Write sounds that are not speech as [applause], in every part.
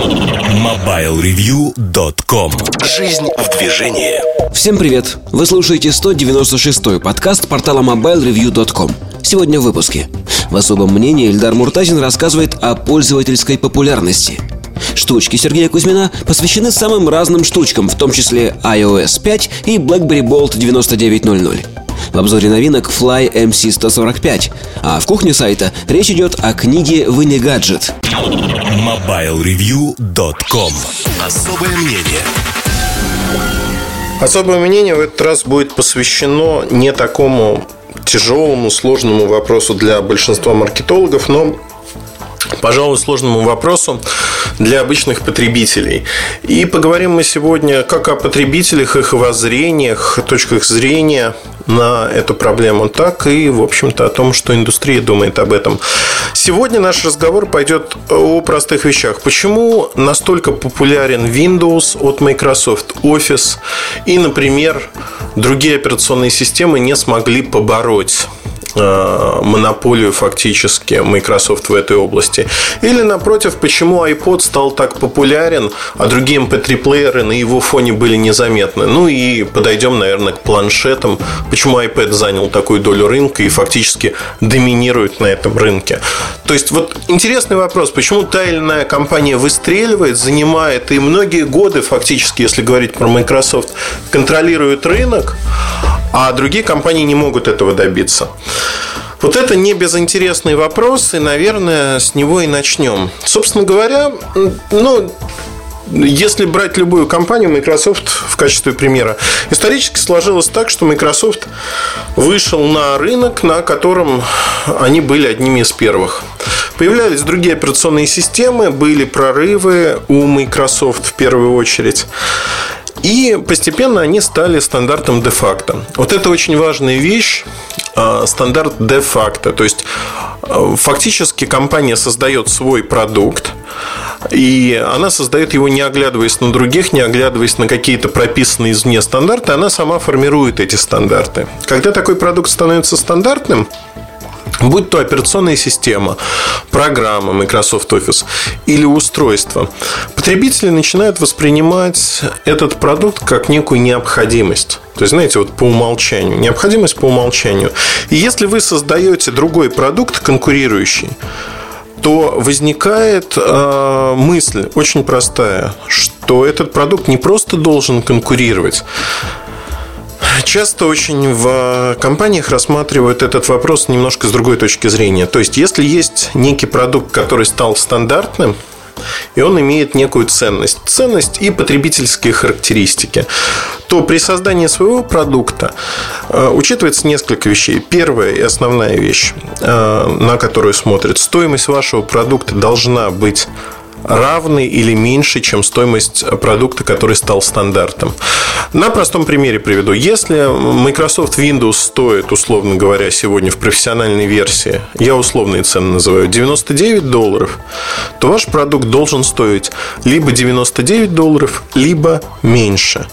MobileReview.com Жизнь в движении. Всем привет! Вы слушаете 196-й подкаст портала MobileReview.com Сегодня в выпуске. В особом мнении Эльдар Муртазин рассказывает о пользовательской популярности Штучки Сергея Кузьмина посвящены самым разным штучкам, в том числе iOS 5 и BlackBerry Bolt 9900 в обзоре новинок Fly MC145. А в кухне сайта речь идет о книге «Вы не гаджет». MobileReview.com Особое мнение Особое мнение в этот раз будет посвящено не такому тяжелому, сложному вопросу для большинства маркетологов, но пожалуй, сложному вопросу для обычных потребителей. И поговорим мы сегодня как о потребителях, их воззрениях, точках зрения на эту проблему, так и, в общем-то, о том, что индустрия думает об этом. Сегодня наш разговор пойдет о простых вещах. Почему настолько популярен Windows от Microsoft Office и, например, другие операционные системы не смогли побороть Э, монополию фактически Microsoft в этой области. Или, напротив, почему iPod стал так популярен, а другие MP3-плееры на его фоне были незаметны. Ну и подойдем, наверное, к планшетам. Почему iPad занял такую долю рынка и фактически доминирует на этом рынке. То есть, вот интересный вопрос, почему та или иная компания выстреливает, занимает и многие годы фактически, если говорить про Microsoft, контролирует рынок, а другие компании не могут этого добиться. Вот это не безинтересный вопрос, и, наверное, с него и начнем. Собственно говоря, ну, если брать любую компанию, Microsoft в качестве примера, исторически сложилось так, что Microsoft вышел на рынок, на котором они были одними из первых. Появлялись другие операционные системы, были прорывы у Microsoft в первую очередь. И постепенно они стали стандартом де-факто. Вот это очень важная вещь, а, стандарт де-факто. То есть, а, фактически компания создает свой продукт, и она создает его не оглядываясь на других, не оглядываясь на какие-то прописанные извне стандарты, она сама формирует эти стандарты. Когда такой продукт становится стандартным, Будь то операционная система, программа Microsoft Office или устройство, потребители начинают воспринимать этот продукт как некую необходимость. То есть, знаете, вот по умолчанию. Необходимость по умолчанию. И если вы создаете другой продукт, конкурирующий, то возникает э, мысль очень простая, что этот продукт не просто должен конкурировать, Часто очень в компаниях рассматривают этот вопрос немножко с другой точки зрения. То есть, если есть некий продукт, который стал стандартным, и он имеет некую ценность. Ценность и потребительские характеристики. То при создании своего продукта э, учитывается несколько вещей. Первая и основная вещь, э, на которую смотрят, стоимость вашего продукта должна быть равный или меньше, чем стоимость продукта, который стал стандартом. На простом примере приведу. Если Microsoft Windows стоит, условно говоря, сегодня в профессиональной версии, я условные цены называю, 99 долларов, то ваш продукт должен стоить либо 99 долларов, либо меньше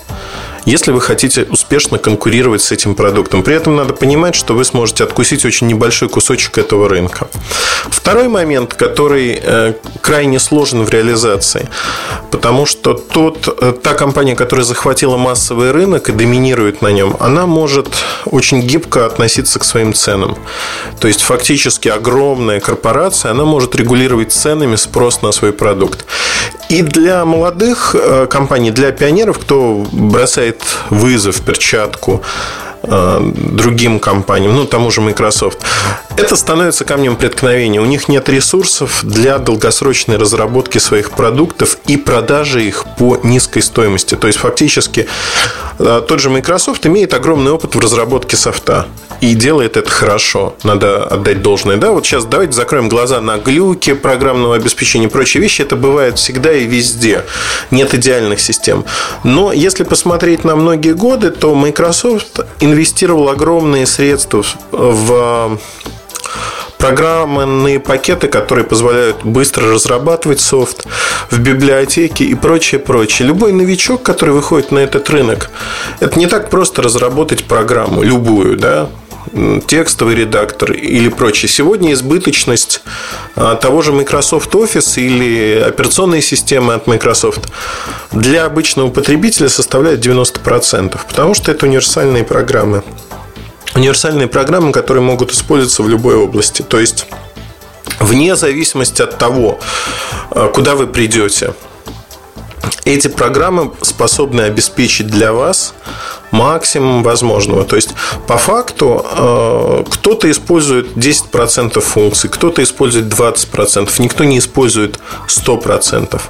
если вы хотите успешно конкурировать с этим продуктом. При этом надо понимать, что вы сможете откусить очень небольшой кусочек этого рынка. Второй момент, который э, крайне сложен в реализации, потому что тот, э, та компания, которая захватила массовый рынок и доминирует на нем, она может очень гибко относиться к своим ценам. То есть фактически огромная корпорация, она может регулировать ценами спрос на свой продукт. И для молодых э, компаний, для пионеров, кто бросает вызов, перчатку другим компаниям, ну, тому же Microsoft, это становится камнем преткновения. У них нет ресурсов для долгосрочной разработки своих продуктов и продажи их по низкой стоимости. То есть, фактически, э, тот же Microsoft имеет огромный опыт в разработке софта и делает это хорошо. Надо отдать должное. Да, вот сейчас давайте закроем глаза на глюки программного обеспечения и прочие вещи. Это бывает всегда и везде. Нет идеальных систем. Но если посмотреть на многие годы, то Microsoft инвестировал огромные средства в программные пакеты, которые позволяют быстро разрабатывать софт в библиотеке и прочее, прочее. Любой новичок, который выходит на этот рынок, это не так просто разработать программу, любую, да, текстовый редактор или прочее. Сегодня избыточность а, того же Microsoft Office или операционной системы от Microsoft для обычного потребителя составляет 90%, потому что это универсальные программы. Универсальные программы, которые могут использоваться в любой области. То есть, вне зависимости от того, а, куда вы придете, эти программы способны обеспечить для вас максимум возможного. То есть, по факту, э, кто-то использует 10% функций, кто-то использует 20%, никто не использует 100%.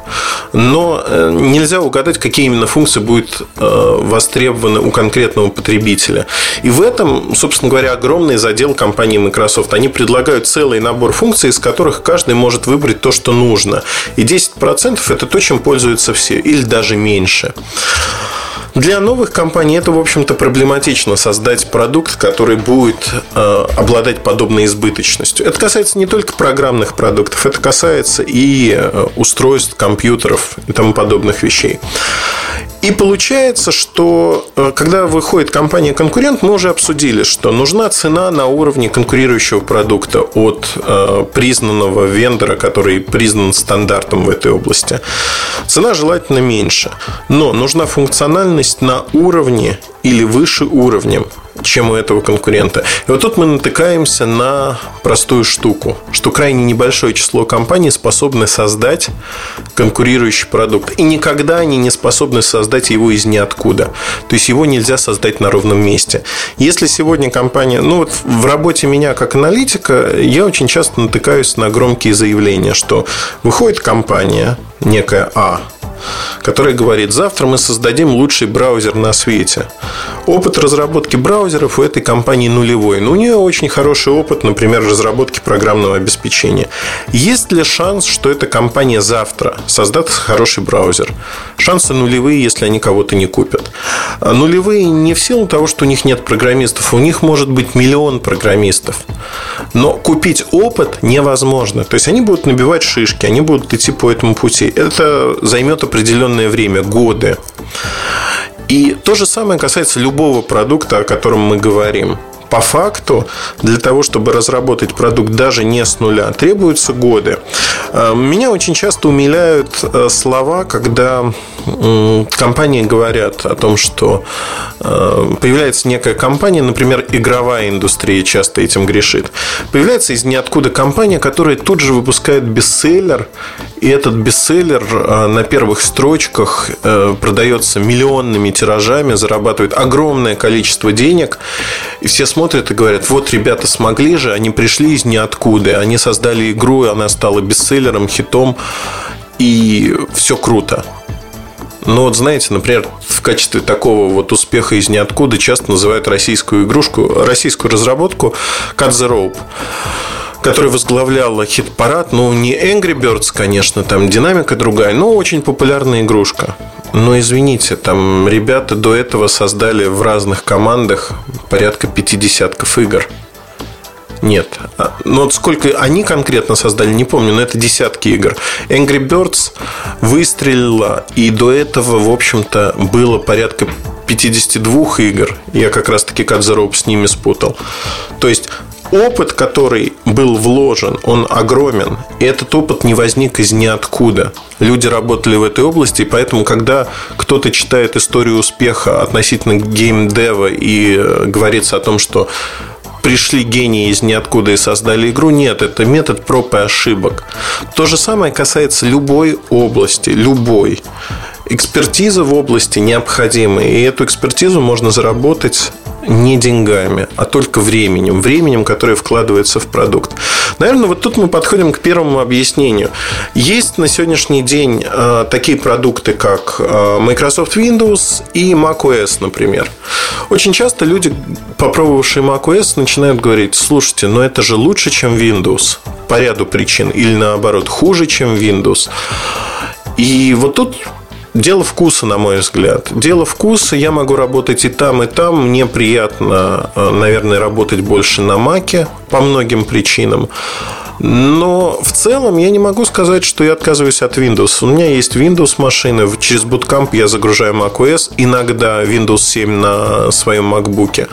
Но э, нельзя угадать, какие именно функции будут э, востребованы у конкретного потребителя. И в этом, собственно говоря, огромный задел компании Microsoft. Они предлагают целый набор функций, из которых каждый может выбрать то, что нужно. И 10% это то, чем пользуются все, или даже меньше. Для новых компаний это, в общем-то, проблематично создать продукт, который будет э, обладать подобной избыточностью. Это касается не только программных продуктов, это касается и э, устройств, компьютеров и тому подобных вещей. И получается, что э, когда выходит компания-конкурент, мы уже обсудили, что нужна цена на уровне конкурирующего продукта от э, признанного вендора, который признан стандартом в этой области. Цена желательно меньше, но нужна функциональность на уровне или выше уровнем чем у этого конкурента. И вот тут мы натыкаемся на простую штуку, что крайне небольшое число компаний способны создать конкурирующий продукт. И никогда они не способны создать его из ниоткуда. То есть его нельзя создать на ровном месте. Если сегодня компания... Ну вот в работе меня как аналитика я очень часто натыкаюсь на громкие заявления, что выходит компания, некая А, который говорит, завтра мы создадим лучший браузер на свете. Опыт разработки браузеров у этой компании нулевой, но у нее очень хороший опыт, например, разработки программного обеспечения. Есть ли шанс, что эта компания завтра создаст хороший браузер? Шансы нулевые, если они кого-то не купят. А нулевые не в силу того, что у них нет программистов, у них может быть миллион программистов. Но купить опыт невозможно. То есть они будут набивать шишки, они будут идти по этому пути. Это займет определенное время, годы. И то же самое касается любого продукта, о котором мы говорим по факту для того, чтобы разработать продукт даже не с нуля, требуются годы. Э, меня очень часто умиляют э, слова, когда компании говорят о том, что э, появляется некая компания, например, игровая индустрия часто этим грешит. Появляется из ниоткуда компания, которая тут же выпускает бестселлер, и этот бестселлер на первых строчках продается миллионными тиражами, зарабатывает огромное количество денег, и все смотрят и говорят, вот ребята смогли же, они пришли из ниоткуда, они создали игру, и она стала бестселлером, хитом, и все круто. Но вот знаете, например, в качестве такого вот успеха из ниоткуда часто называют российскую игрушку, российскую разработку Cut the Rope которая возглавляла хит-парад. Ну, не Angry Birds, конечно, там динамика другая, но очень популярная игрушка. Но извините, там ребята до этого создали в разных командах порядка пяти десятков игр. Нет. А, но вот сколько они конкретно создали, не помню, но это десятки игр. Angry Birds выстрелила, и до этого, в общем-то, было порядка 52 игр. Я как раз-таки Rope с ними спутал. То есть опыт, который был вложен, он огромен. И этот опыт не возник из ниоткуда. Люди работали в этой области, и поэтому, когда кто-то читает историю успеха относительно геймдева и э, говорится о том, что пришли гении из ниоткуда и создали игру. Нет, это метод проб и ошибок. То же самое касается любой области, любой. Экспертиза в области необходима, и эту экспертизу можно заработать не деньгами, а только временем. Временем, которое вкладывается в продукт. Наверное, вот тут мы подходим к первому объяснению. Есть на сегодняшний день э, такие продукты, как э, Microsoft Windows и macOS, например. Очень часто люди, попробовавшие macOS, начинают говорить, слушайте, но это же лучше, чем Windows по ряду причин, или наоборот, хуже, чем Windows. И вот тут Дело вкуса, на мой взгляд. Дело вкуса. Я могу работать и там, и там. Мне приятно, э, наверное, работать больше на маке по многим причинам. Но в целом я не могу сказать, что я отказываюсь от Windows. У меня есть Windows машины. Через Bootcamp я загружаю macOS. Иногда Windows 7 на своем MacBook.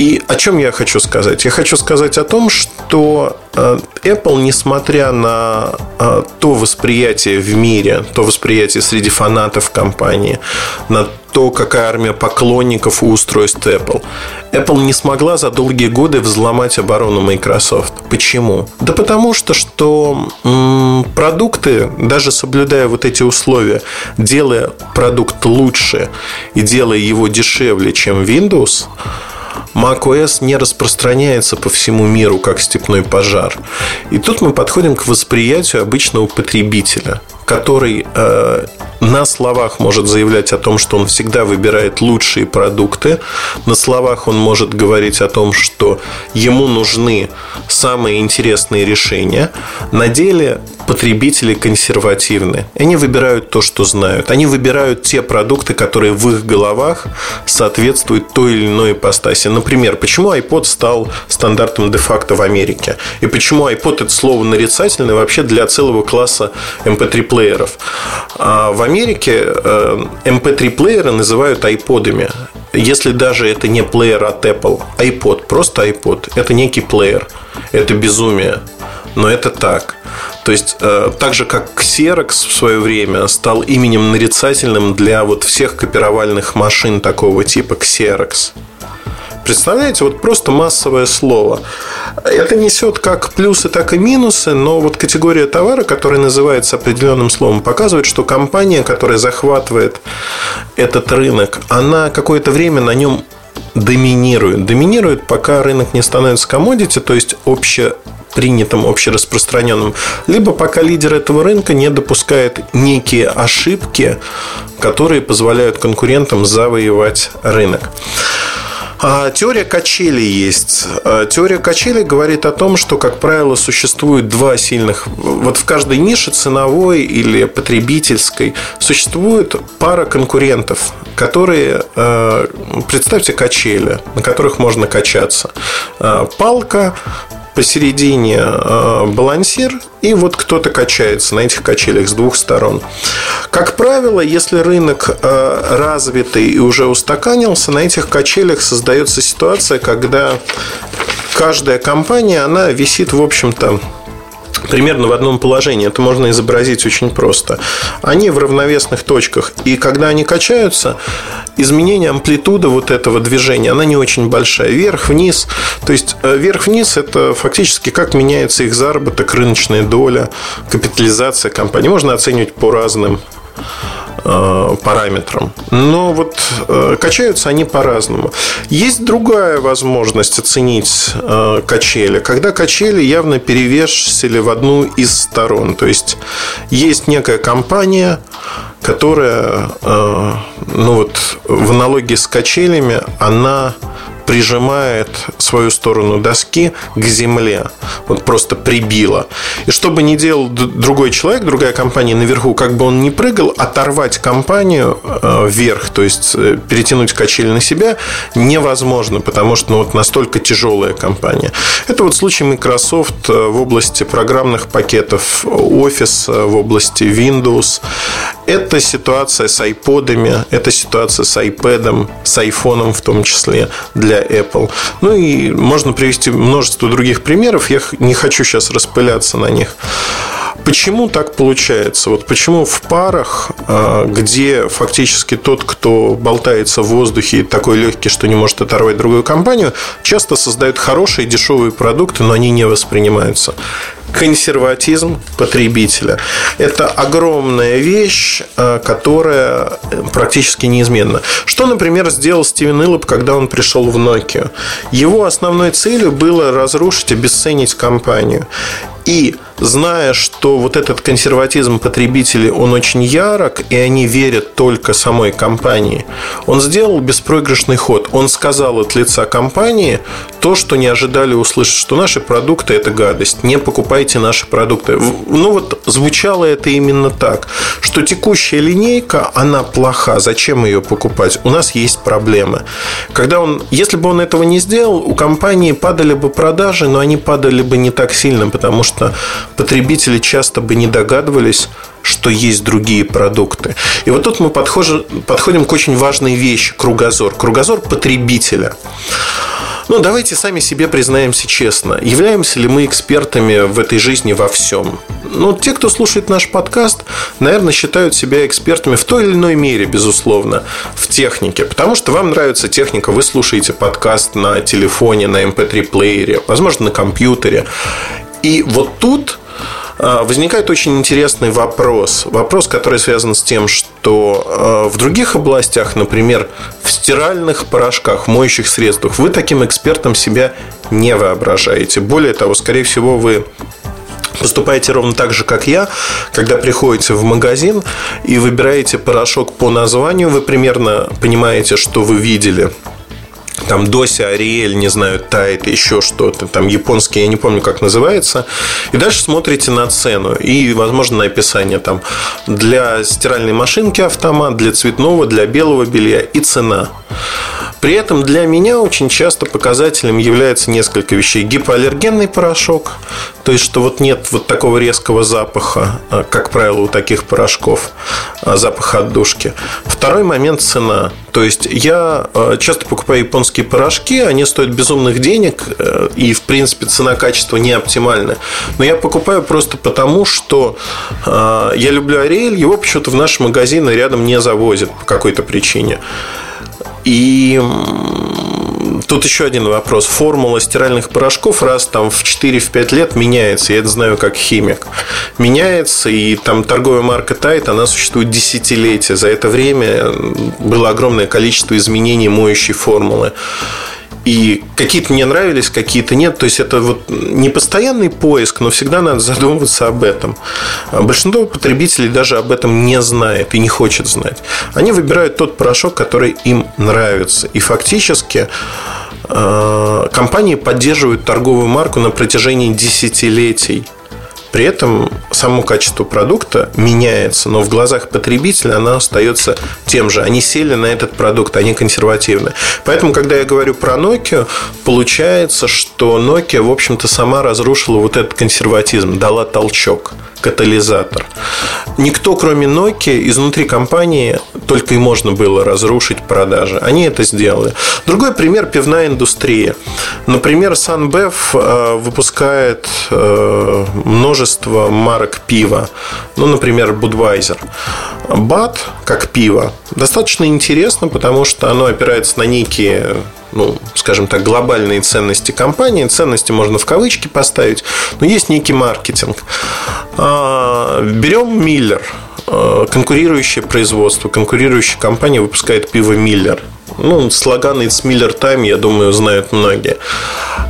И о чем я хочу сказать? Я хочу сказать о том, что э, Apple, несмотря на э, то восприятие в мире, то восприятие среди фанатов компании, на то, какая армия поклонников у устройств Apple. Apple не смогла за долгие годы взломать оборону Microsoft. Почему? Да потому что, что продукты, даже соблюдая вот эти условия, делая продукт лучше и делая его дешевле, чем Windows, macOS не распространяется по всему миру, как степной пожар. И тут мы подходим к восприятию обычного потребителя, который э, на словах может заявлять о том, что он всегда выбирает лучшие продукты. На словах он может говорить о том, что ему нужны самые интересные решения. На деле потребители консервативны. Они выбирают то, что знают. Они выбирают те продукты, которые в их головах соответствуют той или иной ипостаси. Например, почему iPod стал стандартом де-факто в Америке? И почему iPod это слово нарицательное вообще для целого класса MP3-плееров? А в Америке MP3-плееры э, называют айподами. Если даже это не плеер от Apple, iPod, просто iPod, это некий плеер. Это безумие. Но это так. То есть, э, так же, как Xerox в свое время стал именем нарицательным для вот всех копировальных машин такого типа Xerox. Представляете, вот просто массовое слово. Это несет как плюсы, так и минусы, но вот категория товара, которая называется определенным словом, показывает, что компания, которая захватывает этот рынок, она какое-то время на нем доминирует. Доминирует, пока рынок не становится комодити, то есть обще принятым, общераспространенным, либо пока лидер этого рынка не допускает некие ошибки, которые позволяют конкурентам завоевать рынок. А, теория качелей есть. А, теория качелей говорит о том, что, как правило, существует два сильных... Вот в каждой нише ценовой или потребительской существует пара конкурентов, которые... А, представьте качели, на которых можно качаться. Палка, посередине э, балансир, и вот кто-то качается на этих качелях с двух сторон. Как правило, если рынок э, развитый и уже устаканился, на этих качелях создается ситуация, когда каждая компания, она висит, в общем-то, примерно в одном положении. Это можно изобразить очень просто. Они в равновесных точках. И когда они качаются, изменение амплитуды вот этого движения, она не очень большая. Вверх-вниз. То есть, э, вверх-вниз – это фактически как меняется их заработок, рыночная доля, капитализация компании. Можно оценивать по разным параметрам. Но вот э, качаются они по-разному. Есть другая возможность оценить э, качели, когда качели явно перевесили в одну из сторон. То есть есть некая компания, которая, ну вот в аналогии с качелями, она прижимает свою сторону доски к земле. Вот просто прибило. И что бы ни делал другой человек, другая компания наверху, как бы он ни прыгал, оторвать компанию э, вверх, то есть э, перетянуть качели на себя, невозможно, потому что ну, вот настолько тяжелая компания. Это вот случай Microsoft э, в области программных пакетов Office, в области Windows. Это ситуация с iPod'ами, это ситуация с iPad, с iPhone в том числе для Apple. Ну и можно привести множество других примеров. Я не хочу сейчас распыляться на них. Почему так получается? Вот почему в парах, а, где фактически тот, кто болтается в воздухе такой легкий, что не может оторвать другую компанию, часто создают хорошие дешевые продукты, но они не воспринимаются консерватизм потребителя. Это огромная вещь, э, которая практически неизменна. Что, например, сделал Стивен Иллоп, когда он пришел в Nokia? Его основной целью было разрушить, обесценить компанию. И зная, что вот этот консерватизм потребителей, он очень ярок, и они верят только самой компании, он сделал беспроигрышный ход. Он сказал от лица компании то, что не ожидали услышать, что наши продукты – это гадость, не покупайте наши продукты. Ну вот звучало это именно так, что текущая линейка, она плоха, зачем ее покупать? У нас есть проблемы. Когда он, если бы он этого не сделал, у компании падали бы продажи, но они падали бы не так сильно, потому что потребители часто бы не догадывались, что есть другие продукты. И вот тут мы подходим, подходим к очень важной вещи – кругозор. Кругозор потребителя. Ну, давайте сами себе признаемся честно. Являемся ли мы экспертами в этой жизни во всем? Ну, те, кто слушает наш подкаст, наверное, считают себя экспертами в той или иной мере, безусловно, в технике. Потому что вам нравится техника, вы слушаете подкаст на телефоне, на MP3-плеере, эм возможно, на компьютере. И вот тут а, возникает очень интересный вопрос. Вопрос, который связан с тем, что а, в других областях, например, в стиральных порошках, моющих средствах, вы таким экспертом себя не воображаете. Более того, скорее всего, вы поступаете ровно так же, как я, когда приходите в магазин и выбираете порошок по названию, вы примерно понимаете, что вы видели там Дося, Ариэль, не знаю, Тайт, еще что-то, там японский, я не помню, как называется. И дальше смотрите на цену и, возможно, на описание там для стиральной машинки автомат, для цветного, для белого белья и цена. При этом для меня очень часто показателем является несколько вещей. Гипоаллергенный порошок, то есть, что вот нет вот такого резкого запаха, а, как правило, у таких порошков, а, запаха отдушки. Второй момент – цена. То есть, я а, часто покупаю японские порошки, они стоят безумных денег, э, и, в принципе, цена-качество не оптимальная. Но я покупаю просто потому, что я люблю Ариэль, его почему-то в наши магазины рядом не завозят по какой-то причине. И тут еще один вопрос. Формула стиральных порошков раз там в 4-5 лет меняется. Я это знаю как химик. Меняется, и там торговая марка Тайт, она существует десятилетия. За это время было огромное количество изменений моющей формулы. И какие-то мне нравились, какие-то нет. То есть это вот не постоянный поиск, но всегда надо задумываться об этом. Большинство потребителей даже об этом не знает и не хочет знать. Они выбирают тот порошок, который им нравится. И фактически э, компании поддерживают торговую марку на протяжении десятилетий. При этом само качество продукта меняется, но в глазах потребителя оно остается тем же. Они сели на этот продукт, они консервативны. Поэтому, когда я говорю про Nokia, получается, что Nokia, в общем-то, сама разрушила вот этот консерватизм, дала толчок катализатор. Никто, кроме Nokia, изнутри компании только и можно было разрушить продажи. Они это сделали. Другой пример – пивная индустрия. Например, SunBev э, выпускает э, множество марок пива. Ну, например, Budweiser. Бат, как пиво, достаточно интересно, потому что оно опирается на некие ну, скажем так, глобальные ценности компании. Ценности можно в кавычки поставить, но есть некий маркетинг. А, берем Миллер, а, конкурирующее производство, конкурирующая компания выпускает пиво Миллер. Ну, слоган It's Miller Time, я думаю, знают многие.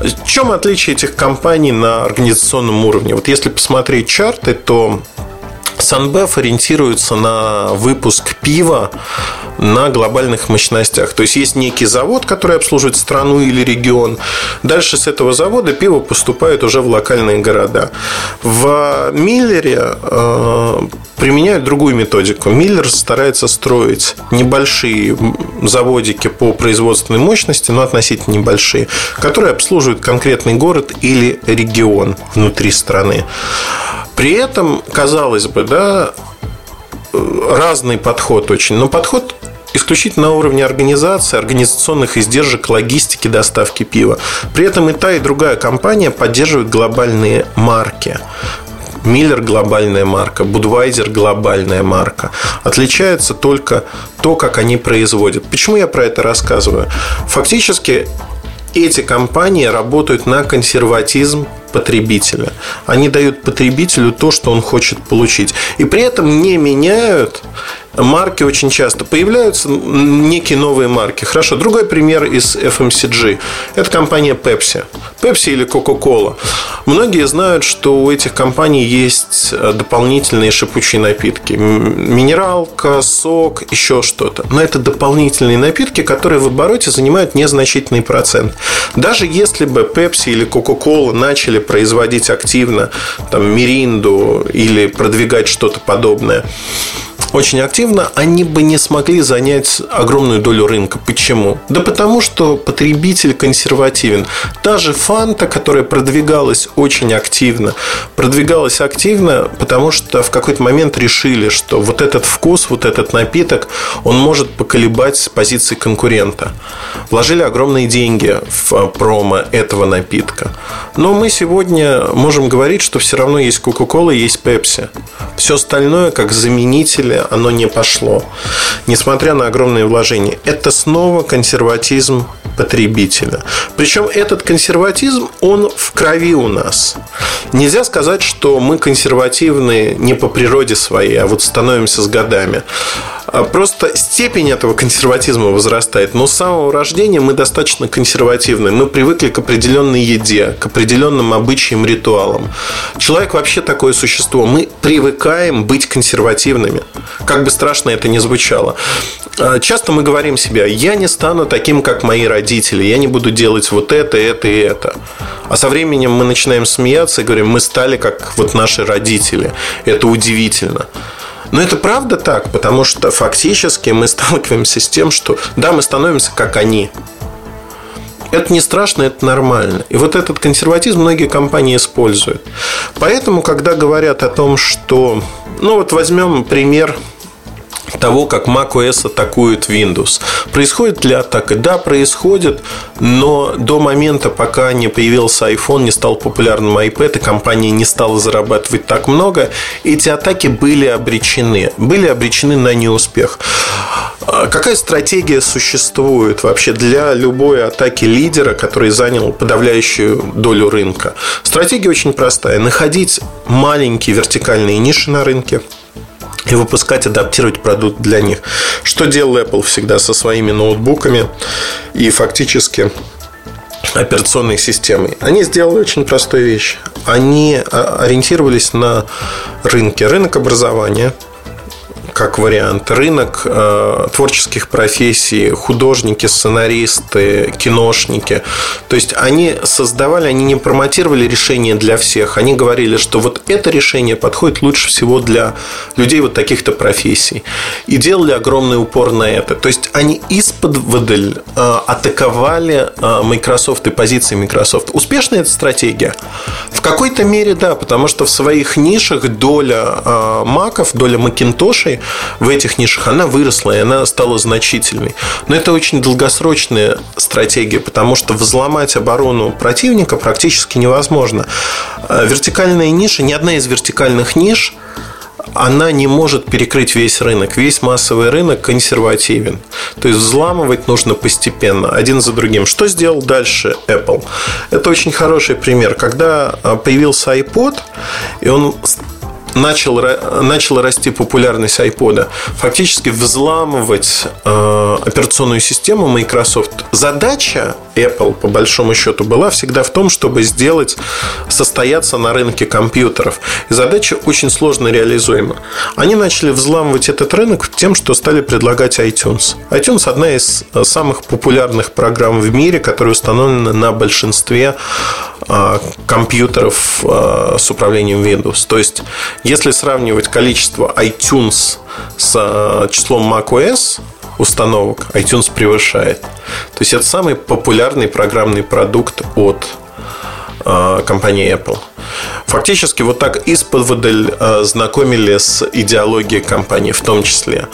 В чем отличие этих компаний на организационном уровне? Вот если посмотреть чарты, то Санбеф ориентируется на выпуск пива на глобальных мощностях. То есть есть некий завод, который обслуживает страну или регион. Дальше с этого завода пиво поступает уже в локальные города. В Миллере э, применяют другую методику. Миллер старается строить небольшие заводики по производственной мощности, но относительно небольшие, которые обслуживают конкретный город или регион внутри страны. При этом, казалось бы, да, разный подход очень, но подход исключительно на уровне организации, организационных издержек, логистики доставки пива. При этом и та, и другая компания поддерживают глобальные марки. Миллер – глобальная марка, Будвайзер – глобальная марка. Отличается только то, как они производят. Почему я про это рассказываю? Фактически эти компании работают на консерватизм потребителя. Они дают потребителю то, что он хочет получить. И при этом не меняют марки очень часто. Появляются некие новые марки. Хорошо, другой пример из FMCG. Это компания Pepsi. Pepsi или Coca-Cola. Многие знают, что у этих компаний есть э, дополнительные шипучие напитки. Минералка, сок, еще что-то. Но это дополнительные напитки, которые в обороте занимают незначительный процент. Даже если бы Pepsi или Coca-Cola начали производить активно там, миринду или продвигать что-то подобное, очень активно, они бы не смогли занять огромную долю рынка. Почему? Да потому что потребитель консервативен. Та же фанта, которая продвигалась очень активно, продвигалась активно, потому что в какой-то момент решили, что вот этот вкус, вот этот напиток, он может поколебать с позиции конкурента. Вложили огромные деньги в промо этого напитка. Но мы сегодня можем говорить, что все равно есть и есть Pepsi. Все остальное, как заменители, оно не пошло. Несмотря на огромные вложения. Это снова консерватизм потребителя. Причем этот консерватизм, он в крови у нас. Нельзя сказать, что мы консервативны не по природе своей, а вот становимся с годами. А просто степень этого консерватизма возрастает. Но с самого рождения мы достаточно консервативны. Мы привыкли к определенной еде, к определенным обычаям, ритуалам. Человек вообще такое существо. Мы привыкаем быть консервативными. Как бы страшно это ни звучало. А, часто мы говорим себе, я не стану таким, как мои родители, я не буду делать вот это, это и это. А со временем мы начинаем смеяться и говорим, мы стали как вот наши родители. Это удивительно. Но это правда так, потому что фактически мы сталкиваемся с тем, что да, мы становимся как они. Это не страшно, это нормально. И вот этот консерватизм многие компании используют. Поэтому, когда говорят о том, что... Ну, вот возьмем пример того, как macOS атакует Windows. Происходит ли атака? Да, происходит, но до момента, пока не появился iPhone, не стал популярным iPad, и компания не стала зарабатывать так много, эти атаки были обречены. Были обречены на неуспех. А какая стратегия существует вообще для любой атаки лидера, который занял подавляющую долю рынка? Стратегия очень простая. Находить маленькие вертикальные ниши на рынке – и выпускать, адаптировать продукт для них. Что делал Apple всегда со своими ноутбуками и фактически операционной системой. Они сделали очень простую вещь. Они а, ориентировались на рынке. Рынок образования – как вариант. Рынок э, творческих профессий, художники, сценаристы, киношники. То есть они создавали, они не промотировали решение для всех. Они говорили, что вот это решение подходит лучше всего для людей вот таких-то профессий. И делали огромный упор на это. То есть они из-под выдаль э, атаковали э, Microsoft и позиции Microsoft. Успешная эта стратегия? В какой-то мере да, потому что в своих нишах доля э, маков, доля макинтошей в этих нишах, она выросла, и она стала значительной. Но это очень долгосрочная стратегия, потому что взломать оборону противника практически невозможно. А вертикальная ниша, ни одна из вертикальных ниш она не может перекрыть весь рынок. Весь массовый рынок консервативен. То есть взламывать нужно постепенно, один за другим. Что сделал дальше Apple? Это очень хороший пример. Когда а, появился iPod, и он начал, начала расти популярность iPod, фактически взламывать э, операционную систему Microsoft. Задача Apple, по большому счету, была всегда в том, чтобы сделать состояться на рынке компьютеров. И задача очень сложно реализуема. Они начали взламывать этот рынок тем, что стали предлагать iTunes. iTunes одна из самых популярных программ в мире, которая установлена на большинстве э, компьютеров э, с управлением Windows. То есть если сравнивать количество iTunes с э, числом macOS установок, iTunes превышает. То есть это самый популярный программный продукт от э, компании Apple. Фактически вот так из-под э, знакомили с идеологией компании в том числе.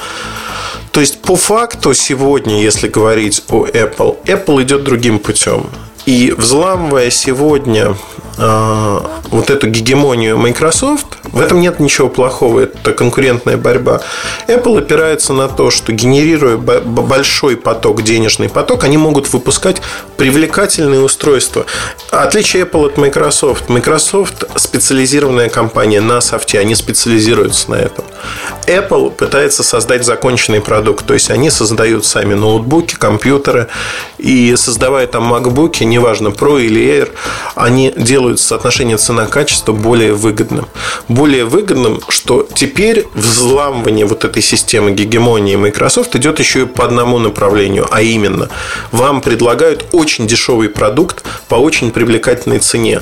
То есть по факту сегодня, если говорить о Apple, Apple идет другим путем. И взламывая сегодня вот эту гегемонию Microsoft, в этом нет ничего плохого, это конкурентная борьба. Apple опирается на то, что генерируя большой поток, денежный поток, они могут выпускать привлекательные устройства. Отличие Apple от Microsoft. Microsoft специализированная компания на софте, они специализируются на этом. Apple пытается создать законченный продукт, то есть они создают сами ноутбуки, компьютеры, и создавая там MacBook, неважно, Pro или Air, они делают соотношение цена-качество более выгодным. Более выгодным, что теперь взламывание вот этой системы гегемонии Microsoft идет еще и по одному направлению, а именно вам предлагают очень дешевый продукт по очень привлекательной цене.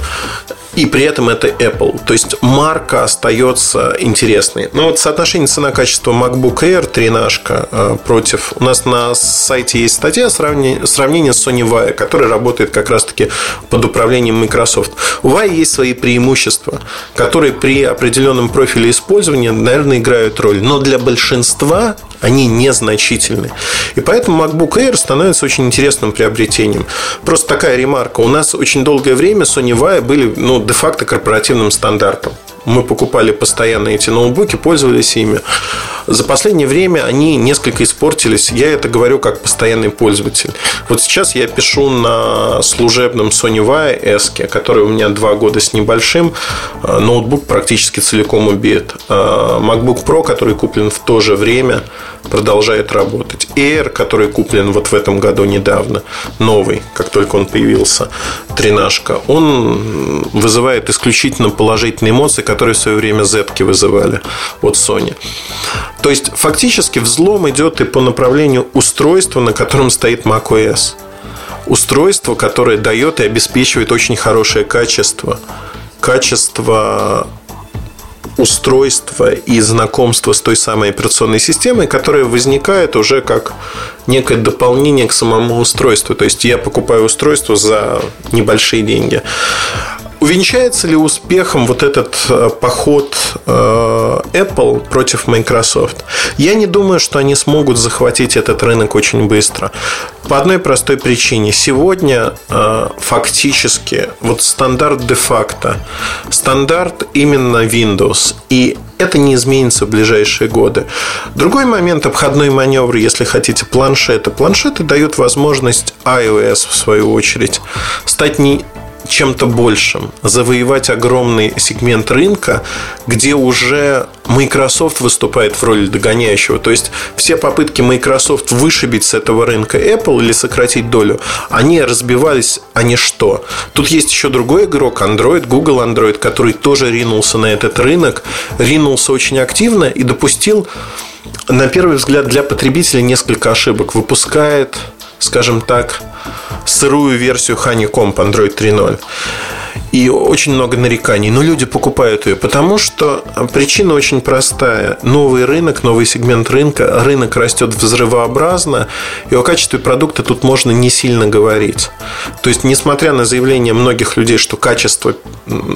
И при этом это Apple. То есть марка остается интересной. Но вот соотношение цена-качество MacBook Air 13 э, против... У нас на сайте есть статья сравнение, сравнение с Sony Vaio, которая работает как раз-таки под управлением Microsoft. У Vaio есть свои преимущества, которые при определенном профиле использования, наверное, играют роль. Но для большинства они незначительны. И поэтому MacBook Air становится очень интересным приобретением. Просто такая ремарка. У нас очень долгое время Sony Vaio были ну, де-факто корпоративным стандартом. Мы покупали постоянно эти ноутбуки, пользовались ими. За последнее время они несколько испортились. Я это говорю как постоянный пользователь. Вот сейчас я пишу на служебном Sony Vaio S, который у меня два года с небольшим. Ноутбук практически целиком убит. MacBook Pro, который куплен в то же время, продолжает работать. Air, который куплен вот в этом году недавно, новый, как только он появился, тренажка, он вызывает исключительно положительные эмоции, которые в свое время z вызывали от Sony. То есть, фактически взлом идет и по направлению устройства, на котором стоит macOS. Устройство, которое дает и обеспечивает очень хорошее качество. Качество устройство и знакомство с той самой операционной системой, которая возникает уже как некое дополнение к самому устройству. То есть я покупаю устройство за небольшие деньги. Увенчается ли успехом вот этот э, поход э, Apple против Microsoft? Я не думаю, что они смогут захватить этот рынок очень быстро. По одной простой причине. Сегодня э, фактически вот стандарт де-факто, стандарт именно Windows. И это не изменится в ближайшие годы. Другой момент, обходной маневр, если хотите, планшеты. Планшеты дают возможность iOS, в свою очередь, стать не чем-то большим, завоевать огромный сегмент рынка, где уже Microsoft выступает в роли догоняющего. То есть все попытки Microsoft вышибить с этого рынка Apple или сократить долю, они разбивались, а не что. Тут есть еще другой игрок, Android, Google Android, который тоже ринулся на этот рынок, ринулся очень активно и допустил, на первый взгляд, для потребителя несколько ошибок. Выпускает, скажем так, сырую версию Honeycomb Android 3.0 и очень много нареканий. Но люди покупают ее, потому что причина очень простая. Новый рынок, новый сегмент рынка, рынок растет взрывообразно, и о качестве продукта тут можно не сильно говорить. То есть, несмотря на заявление многих людей, что качество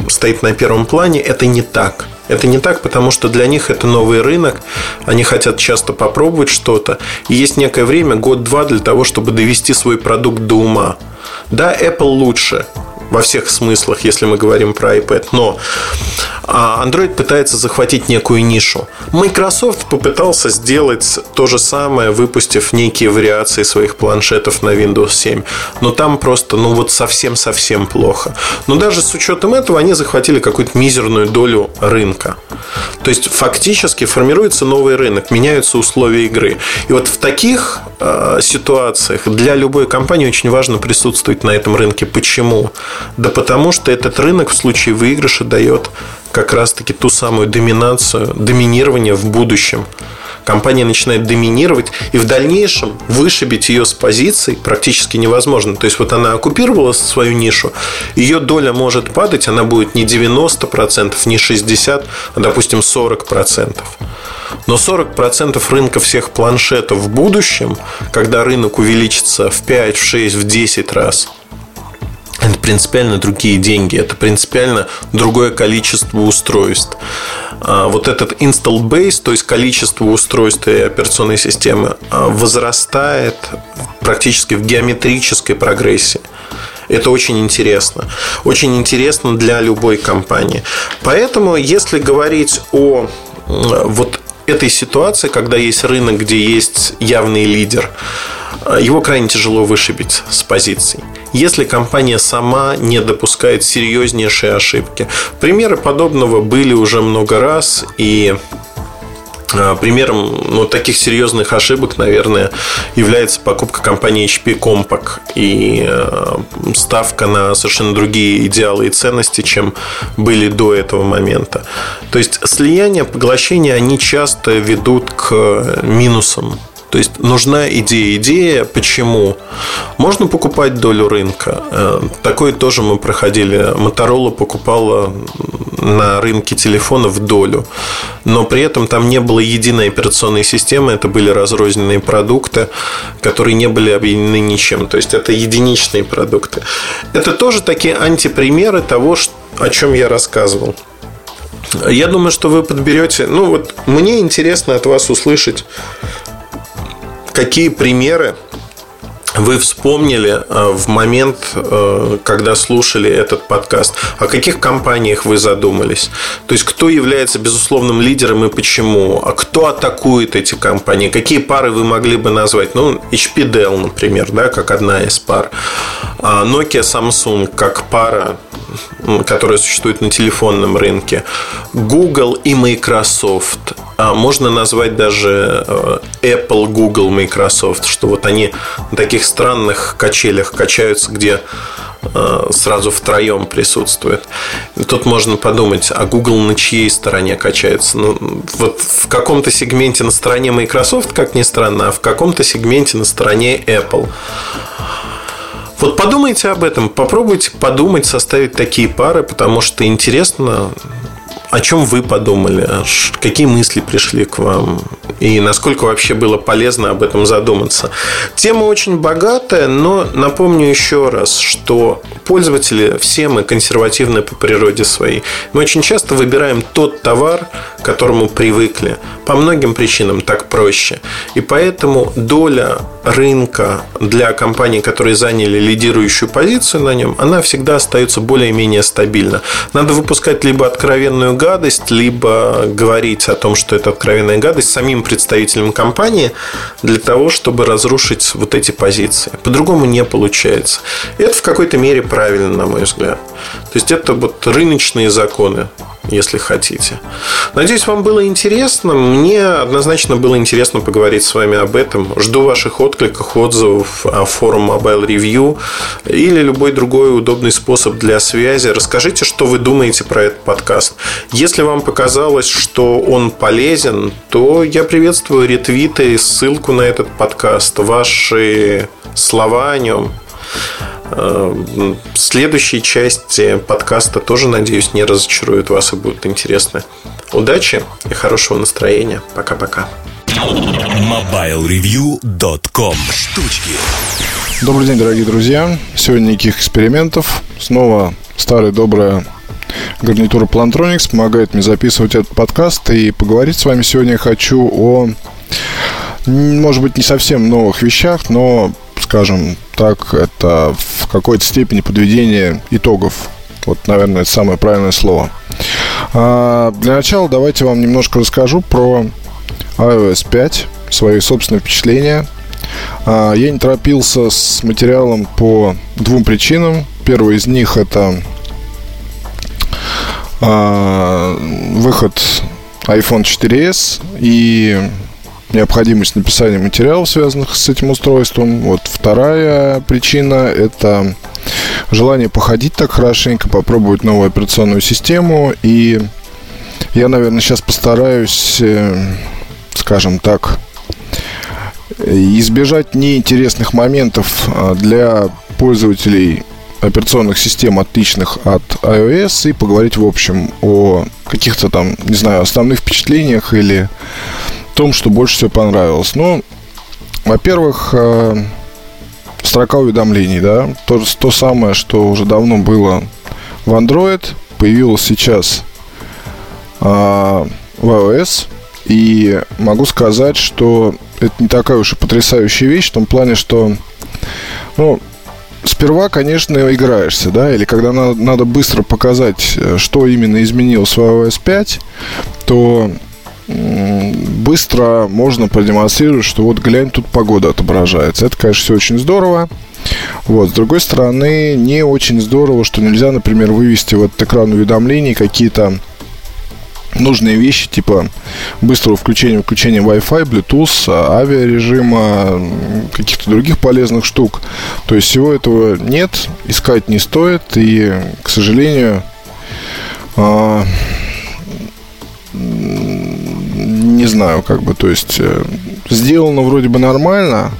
стоит на первом плане, это не так. Это не так, потому что для них это новый рынок, они хотят часто попробовать что-то, и есть некое время, год-два для того, чтобы довести свой продукт до ума. Да, Apple лучше, во всех смыслах, если мы говорим про iPad. Но а, Android пытается захватить некую нишу. Microsoft попытался сделать то же самое, выпустив некие вариации своих планшетов на Windows 7. Но там просто, ну вот совсем-совсем плохо. Но даже с учетом этого они захватили какую-то мизерную долю рынка. То есть фактически формируется новый рынок, меняются условия игры. И вот в таких э, ситуациях для любой компании очень важно присутствовать на этом рынке. Почему? Да потому что этот рынок в случае выигрыша дает как раз-таки ту самую доминацию, доминирование в будущем. Компания начинает доминировать, и в дальнейшем вышибить ее с позиций практически невозможно. То есть, вот она оккупировала свою нишу, ее доля может падать, она будет не 90%, не 60%, а, допустим, 40%. Но 40% рынка всех планшетов в будущем, когда рынок увеличится в 5, в 6, в 10 раз, это принципиально другие деньги, это принципиально другое количество устройств. А, вот этот install base, то есть количество устройств и операционной системы, а, возрастает практически в геометрической прогрессии. Это очень интересно. Очень интересно для любой компании. Поэтому, если говорить о вот этой ситуации, когда есть рынок, где есть явный лидер, его крайне тяжело вышибить с позиций, если компания сама не допускает серьезнейшие ошибки. Примеры подобного были уже много раз, и а, Примером ну, таких серьезных ошибок, наверное, является покупка компании HP Compaq и э, ставка на совершенно другие идеалы и ценности, чем были до этого момента. То есть слияние, поглощение, они часто ведут к минусам То есть нужна идея. Идея почему? Можно покупать долю рынка. Э, такое тоже мы проходили. Моторола покупала на рынке телефонов долю. Но при этом там не было единой операционной системы. Это были разрозненные продукты, которые не были объединены ничем. То есть это единичные продукты. Это тоже такие антипримеры того, о чем я рассказывал. Я думаю, что вы подберете. Ну, вот мне интересно от вас услышать, какие примеры вы вспомнили э, в момент, э, когда слушали этот подкаст? О каких компаниях вы задумались? То есть, кто является безусловным лидером и почему? А кто атакует эти компании? Какие пары вы могли бы назвать? Ну, HP Dell, например, да, как одна из пар. А Nokia Samsung как пара которая существует на телефонном рынке, Google и Microsoft. А можно назвать даже э, Apple, Google, Microsoft, что вот они на таких странных качелях качаются, где э, сразу втроем присутствует. И тут можно подумать, а Google на чьей стороне качается? Ну, вот в каком-то сегменте на стороне Microsoft, как ни странно, а в каком-то сегменте на стороне Apple. Вот подумайте об этом, попробуйте подумать, составить такие пары, потому что интересно, о чем вы подумали, какие мысли пришли к вам и насколько вообще было полезно об этом задуматься. Тема очень богатая, но напомню еще раз, что пользователи все мы консервативны по природе своей. Мы очень часто выбираем тот товар, к которому привыкли. По многим причинам так проще. И поэтому доля рынка для компаний, которые заняли лидирующую позицию на нем, она всегда остается более-менее стабильна. Надо выпускать либо откровенную гадость, либо говорить о том, что это откровенная гадость самим представителям компании для того, чтобы разрушить вот эти позиции. По-другому не получается. И это в какой-то мере правильно, на мой взгляд. То есть это вот рыночные законы если хотите. Надеюсь, вам было интересно. Мне однозначно было интересно поговорить с вами об этом. Жду ваших откликов, отзывов о форум Mobile Review или любой другой удобный способ для связи. Расскажите, что вы думаете про этот подкаст. Если вам показалось, что он полезен, то я приветствую ретвиты ссылку на этот подкаст, ваши слова о нем. Э, следующие части подкаста тоже, надеюсь, не разочаруют вас и будут интересны. Удачи и хорошего настроения. Пока-пока. MobileReview.com Штучки Добрый день, дорогие друзья. Сегодня никаких экспериментов. Снова старая добрая гарнитура Plantronics помогает мне записывать этот подкаст. И поговорить с вами сегодня я хочу о, может быть, не совсем новых вещах, но скажем так, это в какой-то степени подведение итогов. Вот, наверное, это самое правильное слово. А для начала давайте вам немножко расскажу про iOS 5, свои собственные впечатления. А, я не торопился с материалом по двум причинам. Первый из них это а, выход iPhone 4s и необходимость написания материалов, связанных с этим устройством. Вот вторая причина – это желание походить так хорошенько, попробовать новую операционную систему. И я, наверное, сейчас постараюсь, э, скажем так, избежать неинтересных моментов а, для пользователей операционных систем, отличных от iOS, и поговорить, в общем, о каких-то там, не знаю, основных впечатлениях или том, что больше всего понравилось. Ну, во-первых, э, строка уведомлений, да, то, то самое, что уже давно было в Android, появилось сейчас э, в iOS, и могу сказать, что это не такая уж и потрясающая вещь в том плане, что, ну, сперва, конечно, играешься, да, или когда надо, надо быстро показать, э, что именно изменилось в iOS 5, то быстро можно продемонстрировать, что вот глянь, тут погода отображается. Это, конечно, все очень здорово. Вот. С другой стороны, не очень здорово, что нельзя, например, вывести в этот экран уведомлений какие-то нужные вещи, типа быстрого включения, включения Wi-Fi, Bluetooth, авиарежима, каких-то других полезных штук. То есть всего этого нет, искать не стоит, и, к сожалению, а, не знаю, как бы, то есть э, сделано вроде бы нормально,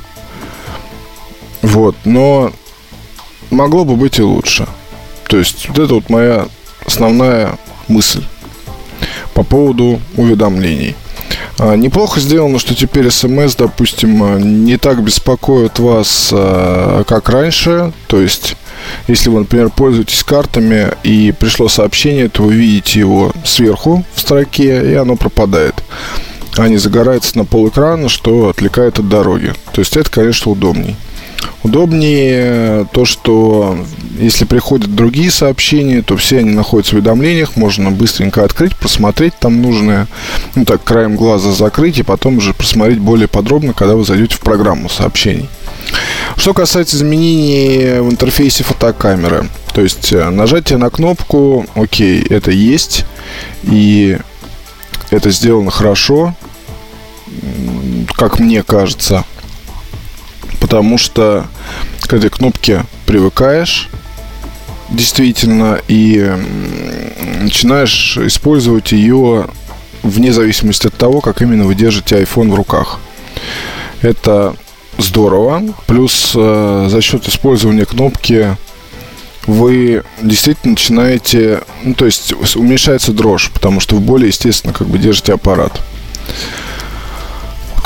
вот, но могло бы быть и лучше. То есть вот это вот моя основная мысль по поводу уведомлений. А, неплохо сделано, что теперь смс, допустим, не так беспокоит вас, а, как раньше. То есть, если вы, например, пользуетесь картами и пришло сообщение, то вы видите его сверху в строке, и оно пропадает. Не загорается на пол экрана, что отвлекает от дороги. То есть, это, конечно, удобней. Удобнее то, что если приходят другие сообщения, то все они находятся в уведомлениях, можно быстренько открыть, просмотреть там нужное, ну так, краем глаза закрыть и потом уже просмотреть более подробно, когда вы зайдете в программу сообщений. Что касается изменений в интерфейсе фотокамеры, то есть э, нажатие на кнопку, окей, это есть, и это сделано хорошо, как мне кажется, потому что к этой кнопке привыкаешь действительно и начинаешь использовать ее вне зависимости от того, как именно вы держите iPhone в руках. Это здорово. Плюс э, за счет использования кнопки вы действительно начинаете, ну, то есть уменьшается дрожь, потому что вы более естественно как бы держите аппарат.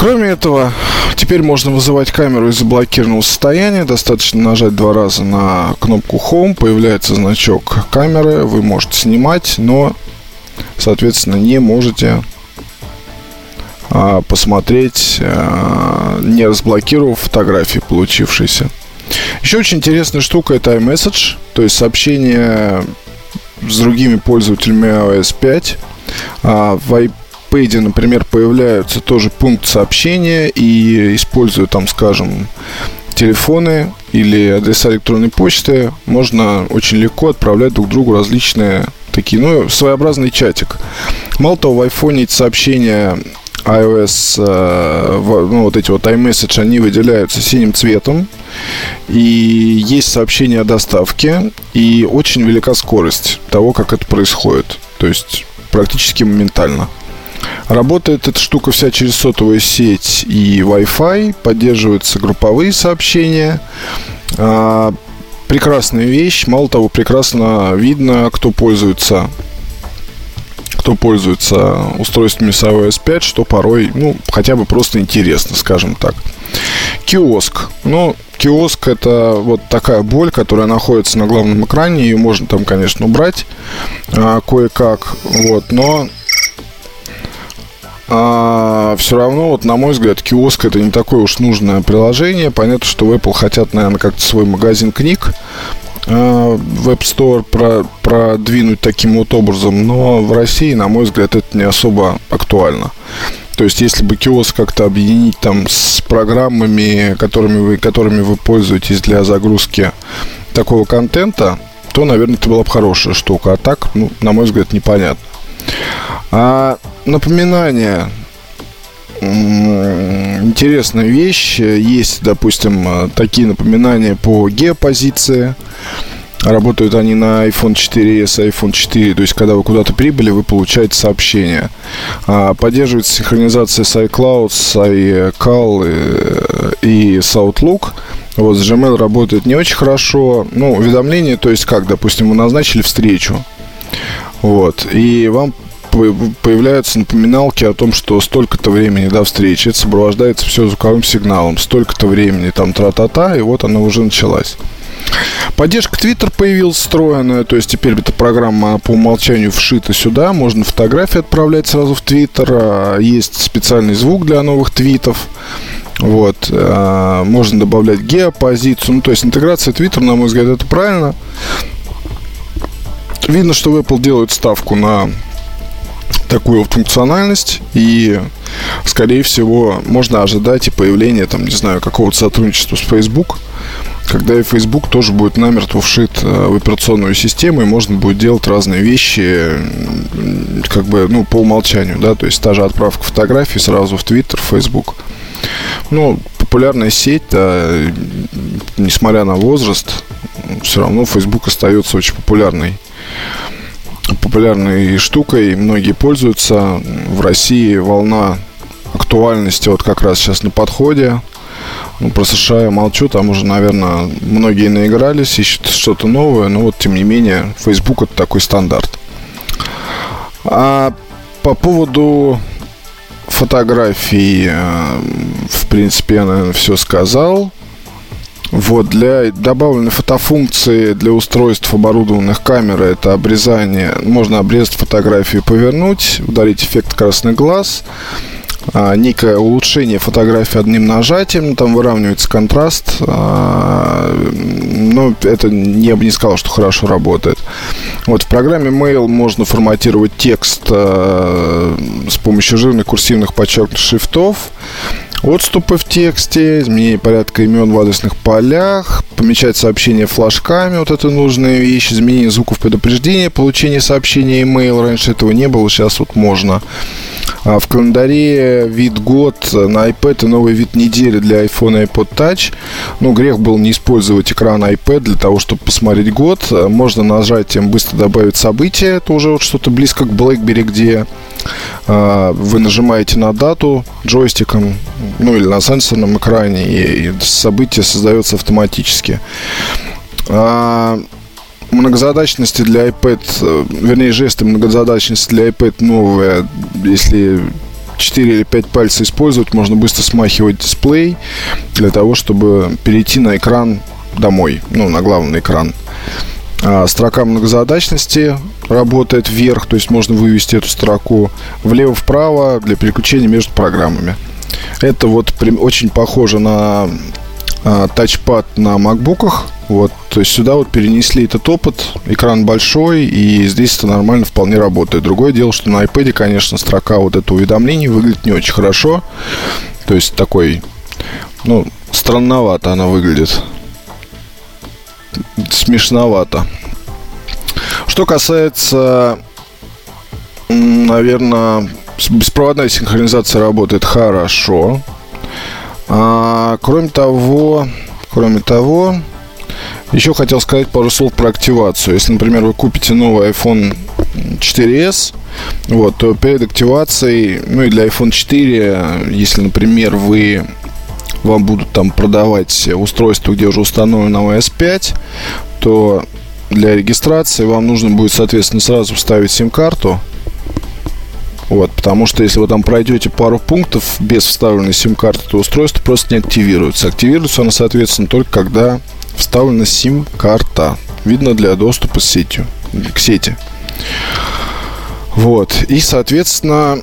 Кроме этого, теперь можно вызывать камеру из заблокированного состояния. Достаточно нажать два раза на кнопку Home, появляется значок камеры, вы можете снимать, но, соответственно, не можете а, посмотреть, а, не разблокировав фотографии получившиеся. Еще очень интересная штука это iMessage, то есть сообщение с другими пользователями iOS 5. А, в iPad, например, появляются тоже пункт сообщения и используя там, скажем, телефоны или адреса электронной почты, можно очень легко отправлять друг другу различные такие, ну, своеобразный чатик. Мало того, в iPhone эти сообщения iOS, э, ну, вот эти вот iMessage, они выделяются синим цветом. И есть сообщение о доставке. И очень велика скорость того, как это происходит. То есть практически моментально. Работает эта штука вся через сотовую сеть и Wi-Fi. Поддерживаются групповые сообщения. А, прекрасная вещь. Мало того, прекрасно видно, кто пользуется кто пользуется устройствами с iOS 5, что порой, ну, хотя бы просто интересно, скажем так. Киоск. Ну, киоск это вот такая боль, которая находится на главном экране. Ее можно там, конечно, убрать а, кое-как. Вот, но а, все равно, вот, на мой взгляд, киоск это не такое уж нужное приложение. Понятно, что в Apple хотят, наверное, как-то свой магазин книг Э, в App Store про, продвинуть таким вот образом, но в России, на мой взгляд, это не особо актуально. То есть, если бы киоск как-то объединить там с программами, которыми вы, которыми вы пользуетесь для загрузки такого контента, то, наверное, это была бы хорошая штука. А так, ну, на мой взгляд, непонятно. А напоминание интересная вещь. Есть, допустим, такие напоминания по геопозиции. Работают они на iPhone 4s, iPhone 4. То есть, когда вы куда-то прибыли, вы получаете сообщение. А, поддерживается синхронизация с iCloud, с iCal э, и с Outlook. Вот с Gmail работает не очень хорошо. Ну, уведомление, то есть как, допустим, вы назначили встречу. Вот. И вам появляются напоминалки о том, что столько-то времени до встречи. Это сопровождается все звуковым сигналом. Столько-то времени там тра-та-та, и вот она уже началась. Поддержка Twitter появилась встроенная, то есть теперь эта программа по умолчанию вшита сюда, можно фотографии отправлять сразу в Twitter, а, есть специальный звук для новых твитов, вот, а, можно добавлять геопозицию, ну, то есть интеграция Twitter, на мой взгляд, это правильно. Видно, что Apple делают ставку на такую функциональность и скорее всего можно ожидать и появления там не знаю какого-то сотрудничества с Facebook когда и Facebook тоже будет намертво вшит э, в операционную систему, и можно будет делать разные вещи, как бы, ну, по умолчанию, да, то есть та же отправка фотографий сразу в Twitter, в Facebook. Ну, популярная сеть, да, несмотря на возраст, все равно Facebook остается очень популярной популярной штукой, многие пользуются. В России волна актуальности вот как раз сейчас на подходе. Ну, про США я молчу, там уже, наверное, многие наигрались, ищут что-то новое, но вот, тем не менее, Facebook это такой стандарт. А по поводу фотографий, э, в принципе, я, наверное, все сказал. Вот, для добавленной фотофункции для устройств, оборудованных камерой, это обрезание. Можно обрезать фотографию, повернуть, удалить эффект красный глаз а, некое улучшение фотографии одним нажатием, там выравнивается контраст, а, но это я бы не сказал, что хорошо работает. Вот в программе Mail можно форматировать текст а, с помощью жирных курсивных подчеркнутых шрифтов, отступы в тексте, изменение порядка имен в адресных полях, помечать сообщения флажками, вот это нужная вещь, изменение звуков предупреждения, получение сообщения email, раньше этого не было, сейчас вот можно. А в календаре вид год на iPad и новый вид недели для iPhone и iPod Touch. Ну, грех был не использовать экран iPad для того, чтобы посмотреть год. Можно нажатием быстро добавить события. Это уже вот что-то близко к BlackBerry, где а, вы нажимаете на дату джойстиком, ну или на сенсорном экране, и событие создается автоматически. Многозадачности для iPad, э, вернее, жесты многозадачности для iPad новые. Если 4 или 5 пальцев использовать, можно быстро смахивать дисплей для того, чтобы перейти на экран домой, ну, на главный экран. А строка многозадачности работает вверх, то есть можно вывести эту строку влево-вправо для переключения между программами. Это вот очень похоже на а, тачпад на макбуках. Вот, то есть сюда вот перенесли этот опыт, экран большой, и здесь это нормально вполне работает. Другое дело, что на iPad, конечно, строка вот это уведомлений выглядит не очень хорошо. То есть такой, ну, странновато она выглядит. Смешновато. Что касается, наверное, беспроводная синхронизация работает хорошо. А, кроме того, кроме того, еще хотел сказать пару слов про активацию. Если, например, вы купите новый iPhone 4s, вот, то перед активацией, ну и для iPhone 4, если, например, вы вам будут там продавать устройство, где уже установлено OS 5, то для регистрации вам нужно будет, соответственно, сразу вставить сим-карту, вот, потому что если вы там пройдете пару пунктов без вставленной сим-карты, то устройство просто не активируется. Активируется оно, соответственно, только когда вставлена сим-карта. Видно для доступа с сетью, к сети. Вот. И, соответственно,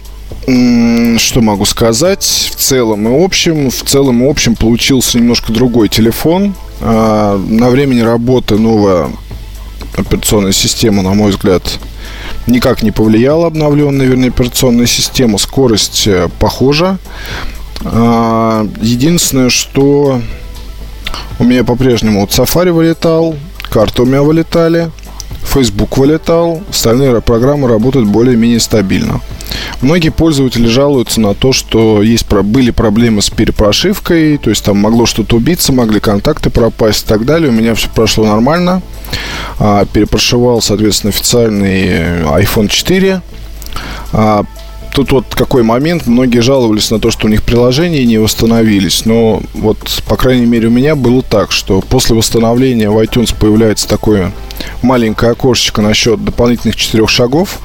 что могу сказать? В целом и общем, в целом и общем получился немножко другой телефон. А, на времени работы новая операционная система, на мой взгляд, никак не повлияла обновленная, вернее, операционная система. Скорость э, похожа. А, единственное, что у меня по-прежнему вот Safari вылетал, карты у меня вылетали, Facebook вылетал, остальные программы работают более-менее стабильно. Многие пользователи жалуются на то, что есть, были проблемы с перепрошивкой, то есть там могло что-то убиться, могли контакты пропасть и так далее. У меня все прошло нормально. А, перепрошивал, соответственно, официальный iPhone 4. Тут вот какой момент, многие жаловались на то, что у них приложения не восстановились, но вот, по крайней мере, у меня было так, что после восстановления в iTunes появляется такое маленькое окошечко насчет дополнительных четырех шагов,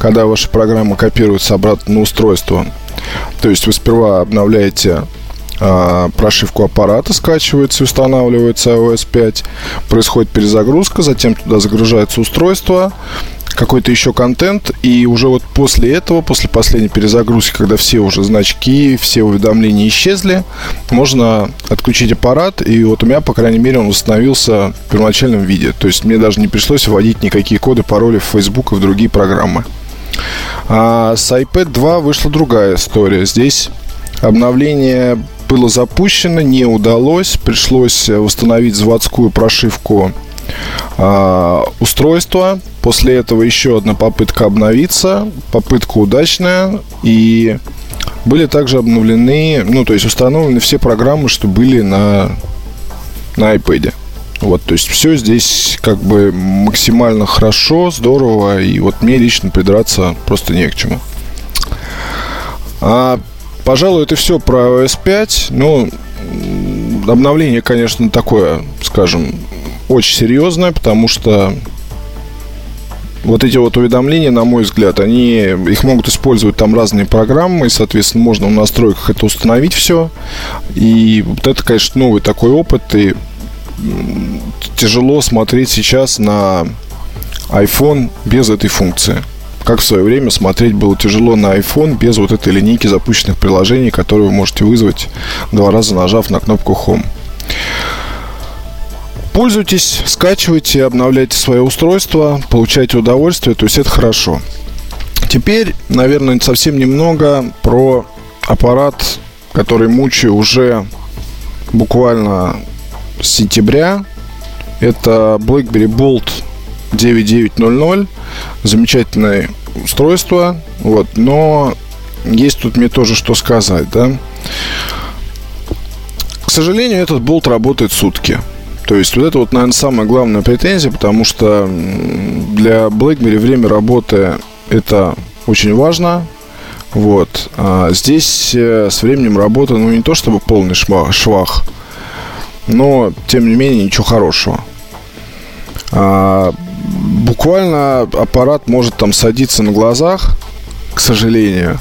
когда ваша программа копируется обратно на устройство. То есть вы сперва обновляете а, прошивку аппарата, скачивается и устанавливается iOS 5, происходит перезагрузка, затем туда загружается устройство, какой-то еще контент, и уже вот после этого, после последней перезагрузки, когда все уже значки, все уведомления исчезли, можно отключить аппарат, и вот у меня, по крайней мере, он восстановился в первоначальном виде. То есть мне даже не пришлось вводить никакие коды, пароли в Facebook и в другие программы. А с iPad 2 вышла другая история. Здесь обновление было запущено, не удалось. Пришлось восстановить заводскую прошивку а, устройства. После этого еще одна попытка обновиться. Попытка удачная. И были также обновлены, ну, то есть установлены все программы, что были на, на iPad. Вот, то есть все здесь как бы максимально хорошо, здорово, и вот мне лично придраться просто не к чему. А Пожалуй, это все про iOS 5. Ну, обновление, конечно, такое, скажем, очень серьезное, потому что вот эти вот уведомления, на мой взгляд, они, их могут использовать там разные программы, и, соответственно, можно в настройках это установить все. И вот это, конечно, новый такой опыт, и тяжело смотреть сейчас на iPhone без этой функции. Как в свое время смотреть было тяжело на iPhone без вот этой линейки запущенных приложений, которые вы можете вызвать два раза нажав на кнопку Home. Пользуйтесь, скачивайте, обновляйте свое устройство, получайте удовольствие, то есть это хорошо. Теперь, наверное, совсем немного про аппарат, который мучаю уже буквально с сентября. Это BlackBerry Bolt 9900. Замечательное устройство. Вот, но есть тут мне тоже что сказать, да. К сожалению, этот болт работает сутки. То есть вот это вот, наверное, самая главная претензия, потому что для BlackBerry время работы это очень важно. Вот. А здесь э, с временем работы, ну, не то чтобы полный швах, но, тем не менее, ничего хорошего. А, буквально аппарат может там садиться на глазах, к сожалению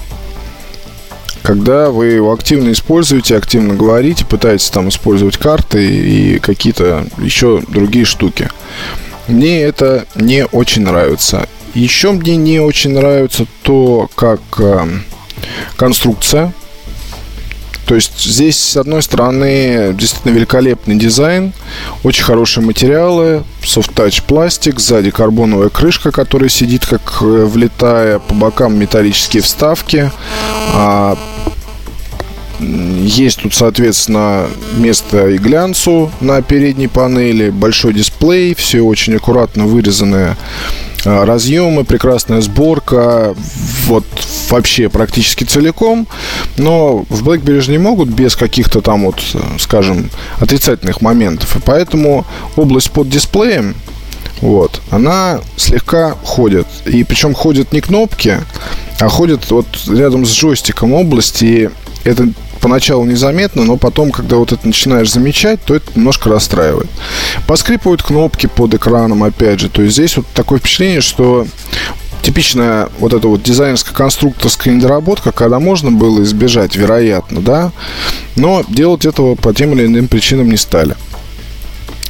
когда вы его активно используете, активно говорите, пытаетесь там использовать карты и какие-то еще другие штуки. Мне это не очень нравится. Еще мне не очень нравится то, как э, конструкция то есть здесь, с одной стороны, действительно великолепный дизайн, очень хорошие материалы, soft-touch пластик, сзади карбоновая крышка, которая сидит как э, влетая, по бокам металлические вставки. А, есть тут, соответственно, место и глянцу на передней панели, большой дисплей, все очень аккуратно вырезанное разъемы, прекрасная сборка, вот вообще практически целиком. Но в BlackBerry же не могут без каких-то там вот, скажем, отрицательных моментов. И поэтому область под дисплеем, вот, она слегка ходит. И причем ходят не кнопки, а ходят вот рядом с джойстиком области. И это поначалу незаметно, но потом, когда вот это начинаешь замечать, то это немножко расстраивает. Поскрипывают кнопки под экраном, опять же. То есть здесь вот такое впечатление, что типичная вот эта вот дизайнерско-конструкторская недоработка, когда можно было избежать, вероятно, да, но делать этого по тем или иным причинам не стали.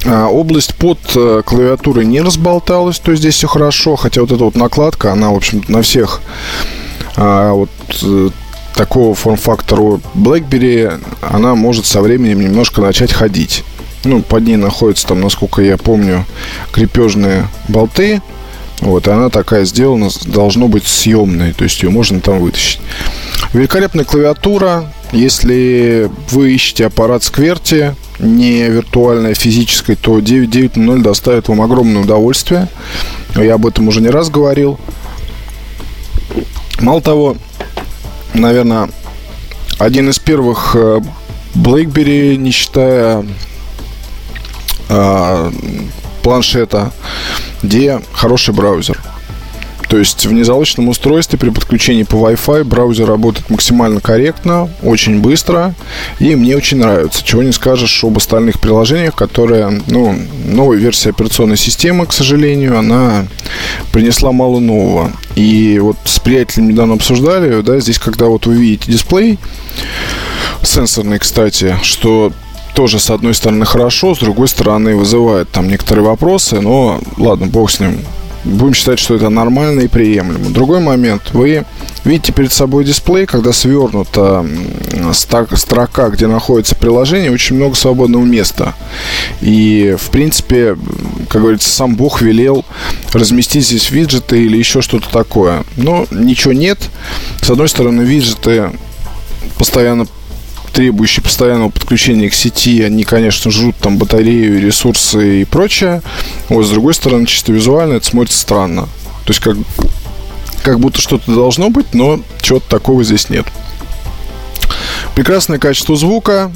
А, область под э, клавиатурой не разболталась, то есть здесь все хорошо, хотя вот эта вот накладка, она, в общем на всех а, вот э, такого форм-фактора BlackBerry, она может со временем немножко начать ходить. Ну, под ней находятся там, насколько я помню, крепежные болты. Вот, и она такая сделана, должно быть съемной, то есть ее можно там вытащить. Великолепная клавиатура. Если вы ищете аппарат Скверти, не виртуальное, физическое, то 990 доставит вам огромное удовольствие. Я об этом уже не раз говорил. Мало того, наверное, один из первых э, BlackBerry, не считая а, планшета, где хороший браузер. То есть в незалочном устройстве при подключении по Wi-Fi браузер работает максимально корректно, очень быстро, и мне очень нравится. Чего не скажешь об остальных приложениях, которые, ну, новая версия операционной системы, к сожалению, она принесла мало нового. И вот с приятелем недавно обсуждали, да, здесь, когда вот вы видите дисплей, сенсорный, кстати, что тоже, с одной стороны, хорошо, с другой стороны, вызывает там некоторые вопросы, но ладно, бог с ним. Будем считать, что это нормально и приемлемо. Другой момент. Вы видите перед собой дисплей, когда свернута строка, где находится приложение, очень много свободного места. И, в принципе, как говорится, сам Бог велел разместить здесь виджеты или еще что-то такое. Но ничего нет. С одной стороны, виджеты постоянно требующие постоянного подключения к сети, они, конечно, жрут там батарею, ресурсы и прочее. Вот, с другой стороны, чисто визуально это смотрится странно. То есть, как, как будто что-то должно быть, но чего-то такого здесь нет. Прекрасное качество звука.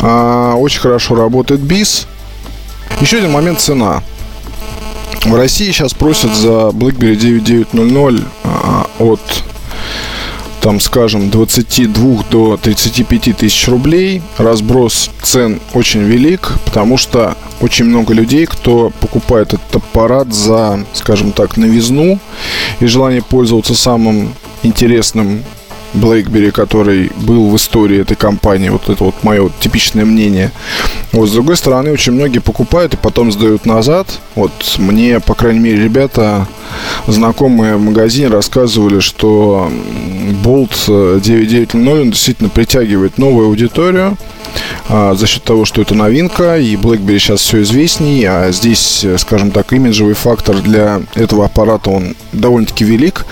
А, очень хорошо работает бис. Еще один момент цена. В России сейчас просят за BlackBerry 9900 а, от там, скажем, 22 до 35 тысяч рублей. Разброс цен очень велик, потому что очень много людей, кто покупает этот аппарат за, скажем так, новизну и желание пользоваться самым интересным BlackBerry, который был в истории этой компании. Вот это вот мое типичное мнение. Вот, с другой стороны, очень многие покупают и потом сдают назад. Вот мне, по крайней мере, ребята, знакомые в магазине рассказывали, что Bolt 990 действительно притягивает новую аудиторию за счет того, что это новинка, и BlackBerry сейчас все известней, а здесь, скажем так, имиджевый фактор для этого аппарата, он довольно-таки велик,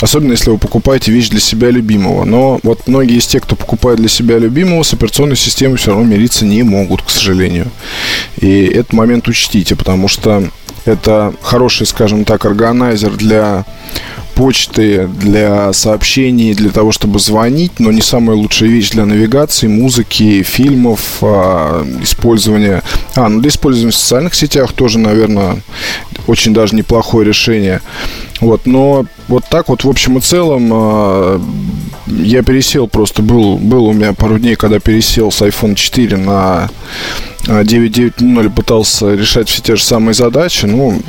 особенно если вы покупаете вещь для себя любимого. Но вот многие из тех, кто покупает для себя любимого, с операционной системой все равно мириться не могут, к сожалению. И этот момент учтите, потому что это хороший, скажем так, органайзер для почты, для сообщений, для того, чтобы звонить, но не самая лучшая вещь для навигации, музыки, фильмов, а, использования... А, ну для использования в социальных сетях тоже, наверное, очень даже неплохое решение. Вот, но вот так вот в общем и целом э, я пересел просто, был, был у меня пару дней, когда пересел с iPhone 4 на 9.9.0 пытался решать все те же самые задачи. Ну,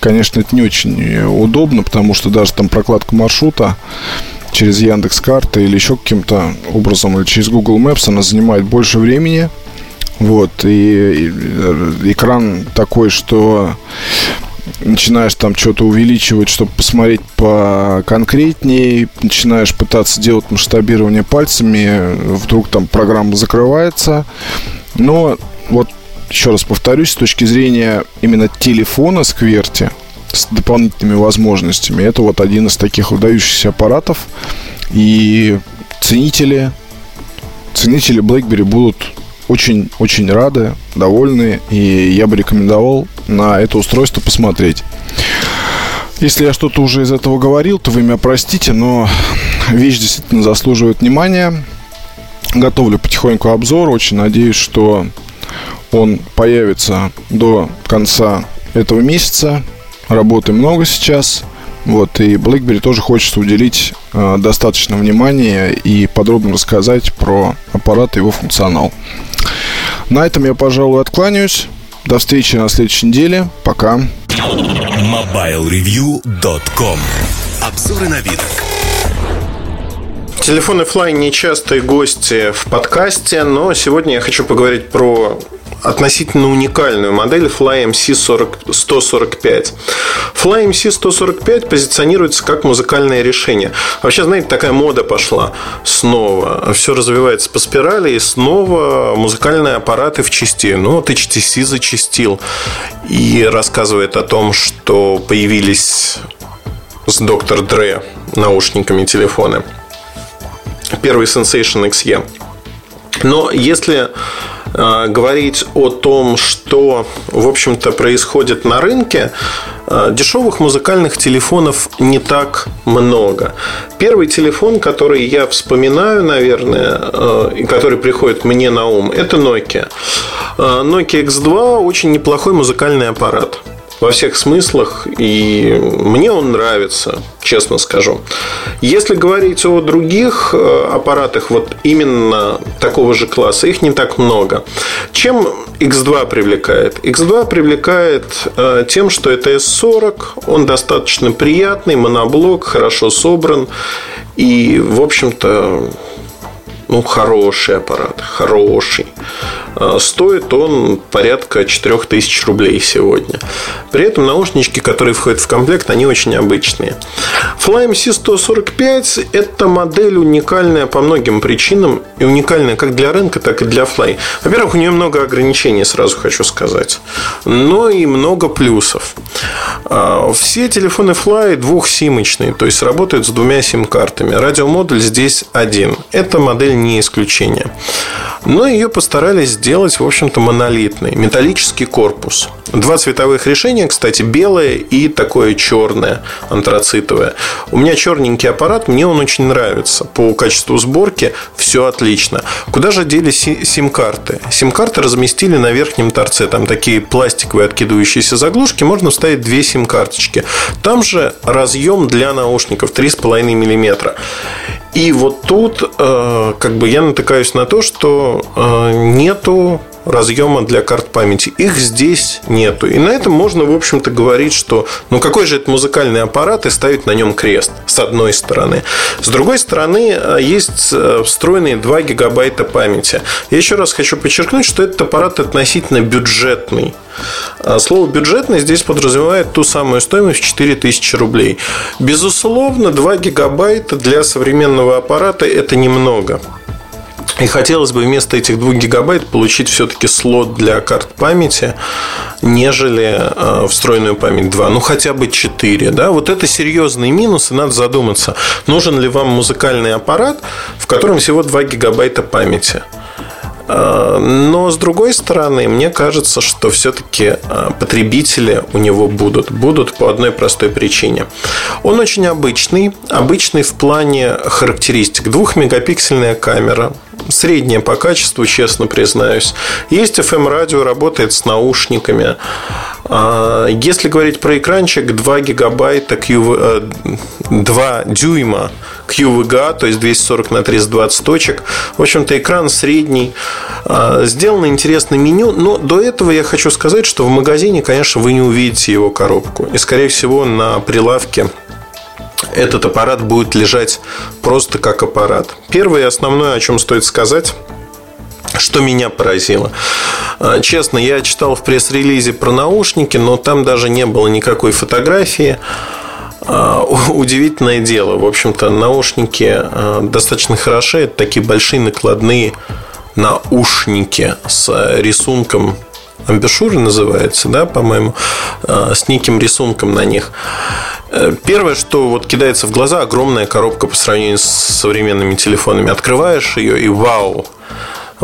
конечно, это не очень удобно, потому что даже там прокладка маршрута через Яндекс карты или еще каким-то образом, или через Google Maps, она занимает больше времени. Вот, и, и экран такой, что начинаешь там что-то увеличивать, чтобы посмотреть по конкретнее, начинаешь пытаться делать масштабирование пальцами, вдруг там программа закрывается. Но вот еще раз повторюсь, с точки зрения именно телефона Скверти с дополнительными возможностями, это вот один из таких выдающихся аппаратов. И ценители, ценители BlackBerry будут очень-очень рады, довольны, и я бы рекомендовал на это устройство посмотреть. Если я что-то уже из этого говорил, то вы меня простите, но вещь действительно заслуживает внимания. Готовлю потихоньку обзор, очень надеюсь, что он появится до конца этого месяца. Работы много сейчас. Вот, и BlackBerry тоже хочется уделить э, достаточно внимания и подробно рассказать про аппарат и его функционал. На этом я, пожалуй, откланяюсь. До встречи на следующей неделе. Пока. MobileReview.com Обзоры на вид. Телефоны Fly нечастые гости в подкасте, но сегодня я хочу поговорить про относительно уникальную модель Fly MC 40, 145. Fly MC 145 позиционируется как музыкальное решение. Вообще, знаете, такая мода пошла снова. Все развивается по спирали, и снова музыкальные аппараты в части. Ну, вот HTC зачастил и рассказывает о том, что появились с Доктор Dre наушниками телефоны. Первый Sensation XE. Но если говорить о том, что, в общем-то, происходит на рынке, э, дешевых музыкальных телефонов не так много. Первый телефон, который я вспоминаю, наверное, э, и который приходит мне на ум, это Nokia. Nokia X2 очень неплохой музыкальный аппарат во всех смыслах, и мне он нравится, честно скажу. Если говорить о других э, аппаратах, вот именно такого же класса, их не так много. Чем X2 привлекает? X2 привлекает э, тем, что это S40, он достаточно приятный, моноблок, хорошо собран, и, в общем-то, ну, хороший аппарат, хороший. А, стоит он порядка 4000 рублей сегодня. При этом наушнички, которые входят в комплект, они очень обычные. Fly MC145 – это модель уникальная по многим причинам. И уникальная как для рынка, так и для Fly. Во-первых, у нее много ограничений, сразу хочу сказать. Но и много плюсов. А, все телефоны Fly двухсимочные, то есть работают с двумя сим-картами. Радиомодуль здесь один. Эта модель не исключение. Но ее постарались сделать, в общем-то, монолитный. Металлический корпус. Два цветовых решения, кстати, белое и такое черное, антрацитовое. У меня черненький аппарат, мне он очень нравится. По качеству сборки все отлично. Куда же дели сим-карты? Сим-карты разместили на верхнем торце. Там такие пластиковые откидывающиеся заглушки. Можно вставить две сим-карточки. Там же разъем для наушников 3,5 мм. И вот тут э, как бы я натыкаюсь на то, что э, нету разъема для карт памяти. Их здесь нету. И на этом можно, в общем-то, говорить, что ну какой же это музыкальный аппарат и ставить на нем крест, с одной стороны. С другой стороны, э, есть э, встроенные 2 гигабайта памяти. Я еще раз хочу подчеркнуть, что этот аппарат относительно бюджетный. А слово «бюджетный» здесь подразумевает ту самую стоимость в 4000 рублей. Безусловно, 2 гигабайта для современного аппарата – это немного. И хотелось бы вместо этих 2 гигабайт получить все-таки слот для карт памяти, нежели э, встроенную память 2. Ну, хотя бы 4. Да? Вот это серьезный минус, и надо задуматься, нужен ли вам музыкальный аппарат, в котором всего 2 гигабайта памяти. Э, но с другой стороны, мне кажется, что все-таки э, потребители у него будут. Будут по одной простой причине. Он очень обычный. Обычный в плане характеристик. Двухмегапиксельная камера, средняя по качеству, честно признаюсь. Есть FM-радио, работает с наушниками. А, если говорить про экранчик, 2 гигабайта, Q, 2 э, дюйма QVGA, то есть 240 на 320 точек. В общем-то, экран средний. А, сделано интересное меню, но до этого я хочу сказать, что в магазине, конечно, вы не увидите его коробку. И, скорее всего, на прилавке этот аппарат будет лежать просто как аппарат. Первое и основное, о чем стоит сказать, что меня поразило. А, честно, я читал в пресс-релизе про наушники, но там даже не было никакой фотографии. А, [laughs] удивительное дело. В общем-то, наушники достаточно хороши. Это такие большие накладные наушники с рисунком амбешуры называется, да, по-моему, с неким рисунком на них. Э, первое, что вот кидается в глаза, огромная коробка по сравнению с современными телефонами. Открываешь ее и вау,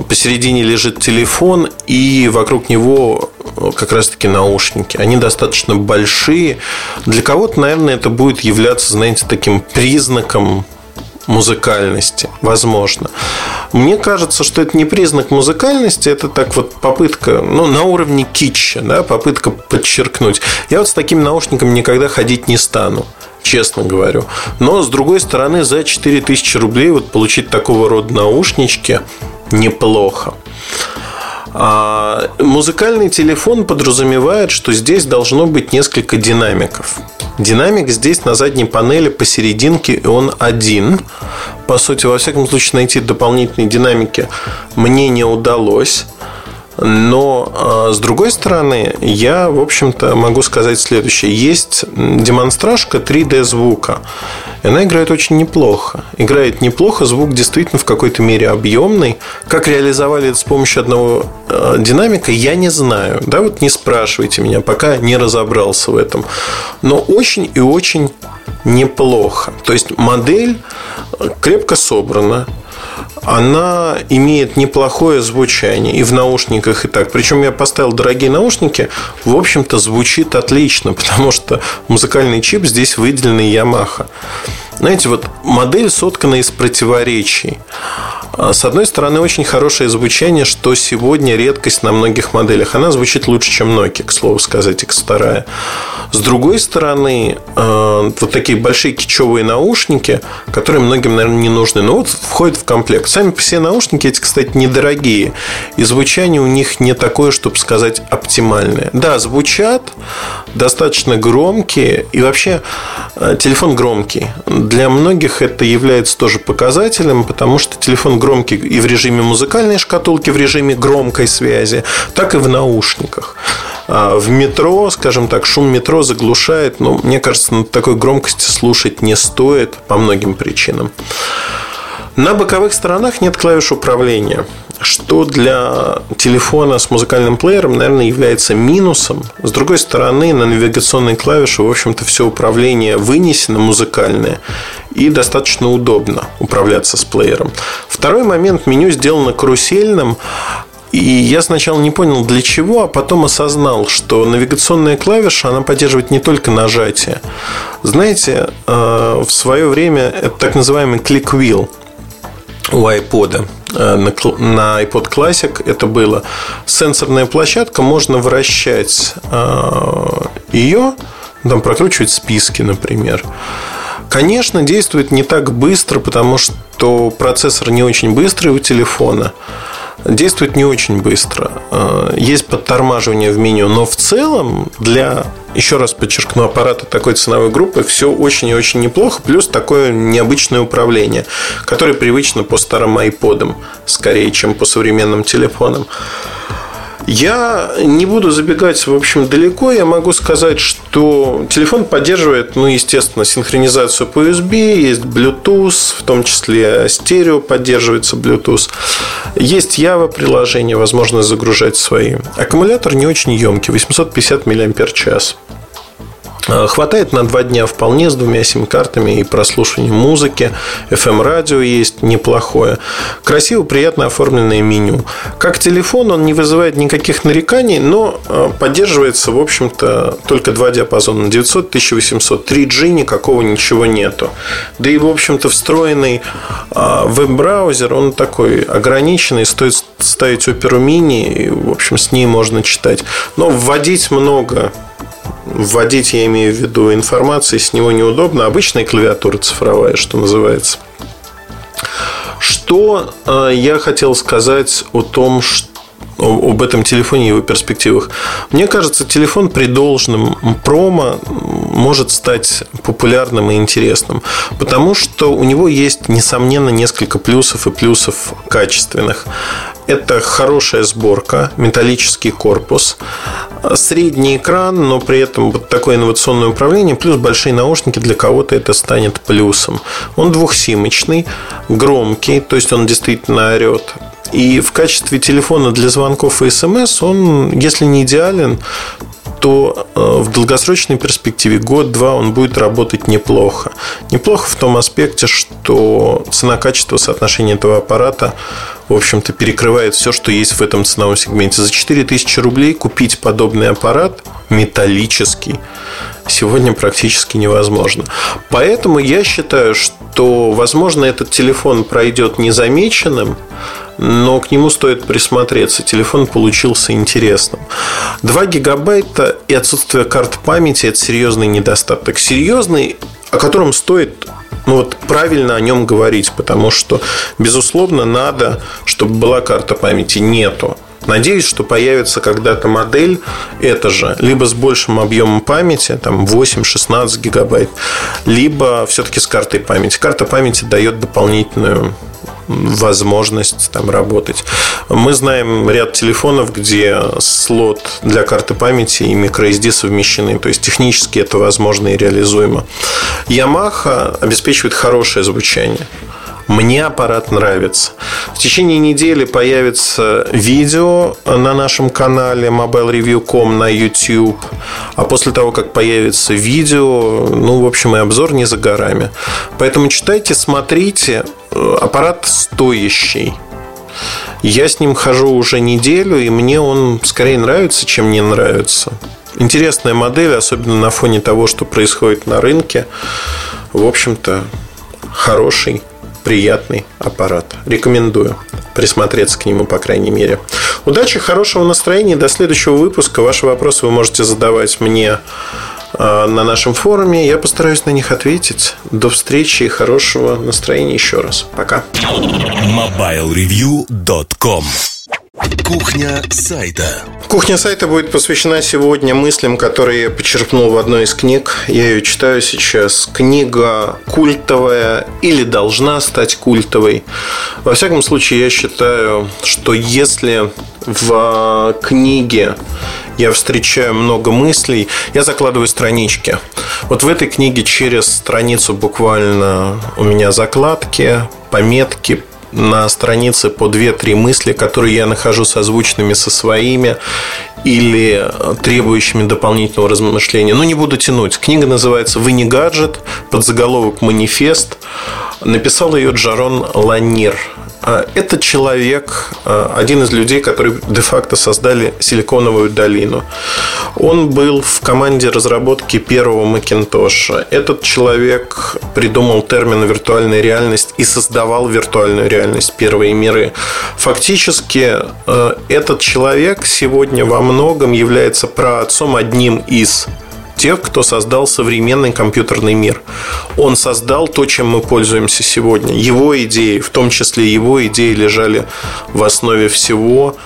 посередине лежит телефон, и вокруг него э, как раз-таки наушники. Они достаточно большие. Для кого-то, наверное, это будет являться, знаете, таким признаком музыкальности, возможно. Мне кажется, что это не признак музыкальности, это так вот попытка, ну, на уровне китча, да, попытка подчеркнуть. Я вот с таким наушником никогда ходить не стану честно говорю. Но, с другой стороны, за 4000 рублей вот получить такого рода наушнички неплохо. А музыкальный телефон подразумевает, что здесь должно быть несколько динамиков. Динамик здесь на задней панели посерединке, и он один. По сути, во всяком случае, найти дополнительные динамики мне не удалось. Но, а, с другой стороны, я, в общем-то, могу сказать следующее. Есть демонстражка 3D звука. И она играет очень неплохо. Играет неплохо, звук действительно в какой-то мере объемный. Как реализовали это с помощью одного э, динамика, я не знаю. Да, вот не спрашивайте меня, пока не разобрался в этом. Но очень и очень неплохо. То есть модель крепко собрана, она имеет неплохое звучание и в наушниках, и так. Причем я поставил дорогие наушники, в общем-то, звучит отлично, [laughs] потому что музыкальный чип здесь выделенный Yamaha. Знаете, вот модель соткана из противоречий. А, с одной стороны, очень хорошее звучание, что сегодня редкость на многих моделях. Она звучит лучше, чем Nokia, к слову сказать, X2. С другой стороны, а, вот такие большие кичевые наушники, которые многим, наверное, не нужны, но вот входят в комплект. Сами себе наушники эти, кстати, недорогие. И звучание у них не такое, чтобы сказать, оптимальное. Да, звучат, достаточно громкие. И вообще, а, телефон громкий. Для многих это является тоже показателем, потому что телефон громкий и в режиме музыкальной шкатулки, в режиме громкой связи, так и в наушниках. А в метро, скажем так, шум метро заглушает, но мне кажется, на такой громкости слушать не стоит по многим причинам. На боковых сторонах нет клавиш управления что для телефона с музыкальным плеером, наверное, является минусом. С другой стороны, на навигационной клавише, в общем-то, все управление вынесено музыкальное и достаточно удобно управляться с плеером. Второй момент, меню сделано карусельным, и я сначала не понял для чего, а потом осознал, что навигационная клавиша, она поддерживает не только нажатие. Знаете, э, в свое время это так называемый click wheel у iPod. Э, на iPod Classic это было сенсорная площадка, можно вращать э, ее, там прокручивать списки, например. Конечно, действует не так быстро, потому что процессор не очень быстрый у телефона действует не очень быстро. Э, есть подтормаживание в меню, но в целом для, еще раз подчеркну, аппарата такой ценовой группы все очень и очень неплохо, плюс такое необычное управление, которое привычно по старым айподам, скорее, чем по современным телефонам. Я не буду забегать, в общем, далеко. Я могу сказать, что телефон поддерживает, ну, естественно, синхронизацию по USB, есть Bluetooth, в том числе стерео поддерживается Bluetooth. Есть Java приложение, возможно загружать свои. Аккумулятор не очень емкий, 850 мАч. Э, хватает на два дня вполне с двумя сим-картами и прослушиванием музыки. FM-радио есть неплохое. Красиво, приятно оформленное меню. Как телефон он не вызывает никаких нареканий, но э, поддерживается, в общем-то, только два диапазона. 900, 1800. 3G никакого ничего нету. Да и, в общем-то, встроенный э, веб-браузер, он такой ограниченный. Стоит ставить оперу мини, и, в общем, с ней можно читать. Но вводить много вводить, я имею в виду, информации с него неудобно. Обычная клавиатура цифровая, что называется. Что э, я хотел сказать о том, что об этом телефоне и его перспективах. Мне кажется, телефон при должном промо может стать популярным и интересным, потому что у него есть, несомненно, несколько плюсов и плюсов качественных. Это хорошая сборка, металлический корпус, средний экран, но при этом вот такое инновационное управление, плюс большие наушники, для кого-то это станет плюсом. Он двухсимочный, громкий, то есть он действительно орет. И в качестве телефона для звонков и смс он, если не идеален, то э, в долгосрочной перспективе год-два он будет работать неплохо. Неплохо в том аспекте, что цена-качество соотношение этого аппарата, в общем-то, перекрывает все, что есть в этом ценовом сегменте. За 4000 рублей купить подобный аппарат металлический сегодня практически невозможно. Поэтому я считаю, что, возможно, этот телефон пройдет незамеченным, но к нему стоит присмотреться. Телефон получился интересным. 2 гигабайта и отсутствие карт памяти – это серьезный недостаток. Серьезный, о котором стоит ну вот правильно о нем говорить, потому что, безусловно, надо, чтобы была карта памяти. Нету. Надеюсь, что появится когда-то модель это же, либо с большим объемом памяти, там 8-16 гигабайт, либо все-таки с картой памяти. Карта памяти дает дополнительную возможность там работать. Мы знаем ряд телефонов, где слот для карты памяти и microSD совмещены, то есть технически это возможно и реализуемо. Yamaha обеспечивает хорошее звучание. Мне аппарат нравится. В течение недели появится видео на нашем канале mobilereview.com на YouTube. А после того, как появится видео, ну, в общем, и обзор не за горами. Поэтому читайте, смотрите. Аппарат стоящий. Я с ним хожу уже неделю, и мне он скорее нравится, чем не нравится. Интересная модель, особенно на фоне того, что происходит на рынке. В общем-то, хороший приятный аппарат. Рекомендую присмотреться к нему, по крайней мере. Удачи, хорошего настроения. До следующего выпуска. Ваши вопросы вы можете задавать мне а, на нашем форуме. Я постараюсь на них ответить. До встречи и хорошего настроения еще раз. Пока. MobileReview.com Кухня сайта. Кухня сайта будет посвящена сегодня мыслям, которые я почерпнул в одной из книг. Я ее читаю сейчас. Книга культовая или должна стать культовой. Во всяком случае, я считаю, что если в книге я встречаю много мыслей, я закладываю странички. Вот в этой книге через страницу буквально у меня закладки, пометки, на странице по 2-3 мысли, которые я нахожу созвучными со своими или требующими дополнительного размышления. Но не буду тянуть. Книга называется «Вы не гаджет», подзаголовок «Манифест». Написал ее Джарон Ланир. А, это человек, а, один из людей, которые де-факто создали Силиконовую долину. Он был в команде разработки первого Макинтоша. Этот человек придумал термин «виртуальная реальность» и создавал виртуальную реальность первые миры. Фактически, а, этот человек сегодня во многом является праотцом одним из тех, кто создал современный компьютерный мир. Он создал то, чем мы пользуемся сегодня. Его идеи, в том числе его идеи, лежали в основе всего,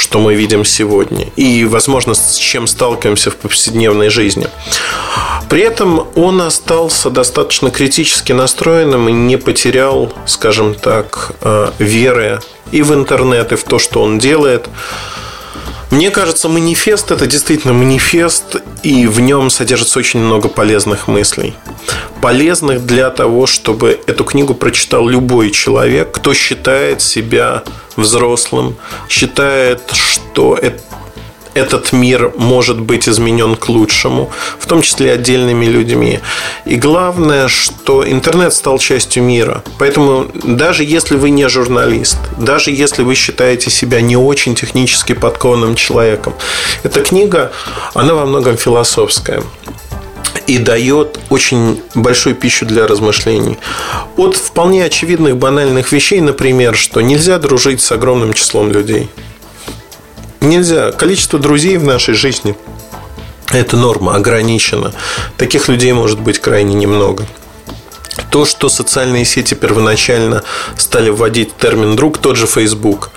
что мы видим сегодня. И, возможно, с чем сталкиваемся в повседневной жизни. При этом он остался достаточно критически настроенным и не потерял, скажем так, э, веры и в интернет, и в то, что он делает. Мне кажется, манифест это действительно манифест, и в нем содержится очень много полезных мыслей. Полезных для того, чтобы эту книгу прочитал любой человек, кто считает себя взрослым, считает, что это этот мир может быть изменен к лучшему, в том числе отдельными людьми. И главное, что интернет стал частью мира. Поэтому даже если вы не журналист, даже если вы считаете себя не очень технически подкованным человеком, эта книга, она во многом философская и дает очень большую пищу для размышлений. От вполне очевидных банальных вещей, например, что нельзя дружить с огромным числом людей. Нельзя. Количество друзей в нашей жизни – это норма, ограничено. Таких людей может быть крайне немного. То, что социальные сети первоначально стали вводить термин «друг», тот же Facebook.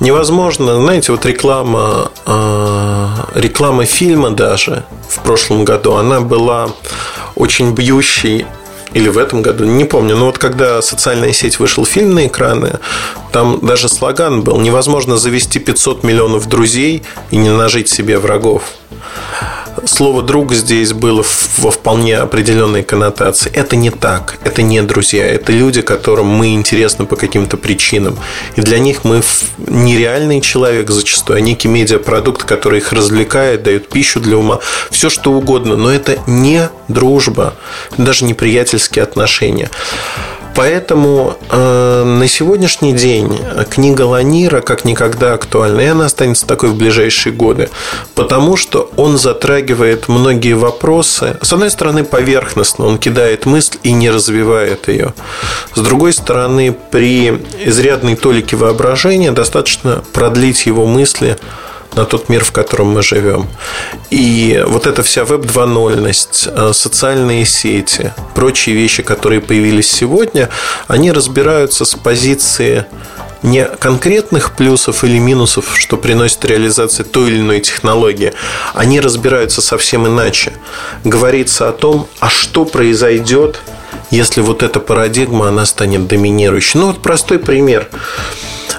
Невозможно, знаете, вот реклама, а, реклама фильма даже в прошлом году, она была очень бьющей или в этом году, не помню. Но вот когда социальная сеть вышел фильм на экраны, там даже слоган был «Невозможно завести 500 миллионов друзей и не нажить себе врагов» слово «друг» здесь было во вполне определенной коннотации. Это не так. Это не друзья. Это люди, которым мы интересны по каким-то причинам. И для них мы нереальный человек зачастую, а некий медиапродукт, который их развлекает, дает пищу для ума. Все что угодно. Но это не дружба. Даже не приятельские отношения. Поэтому э, на сегодняшний день книга Ланира как никогда актуальна, и она останется такой в ближайшие годы, потому что он затрагивает многие вопросы. С одной стороны, поверхностно, он кидает мысль и не развивает ее. С другой стороны, при изрядной толике воображения достаточно продлить его мысли на тот мир, в котором мы живем. И вот эта вся веб 2.0ность, э, социальные сети, прочие вещи, которые появились сегодня, они разбираются с позиции не конкретных плюсов или минусов, что приносит реализация той или иной технологии, они разбираются совсем иначе. Говорится о том, а что произойдет, если вот эта парадигма, она станет доминирующей. Ну, вот простой пример.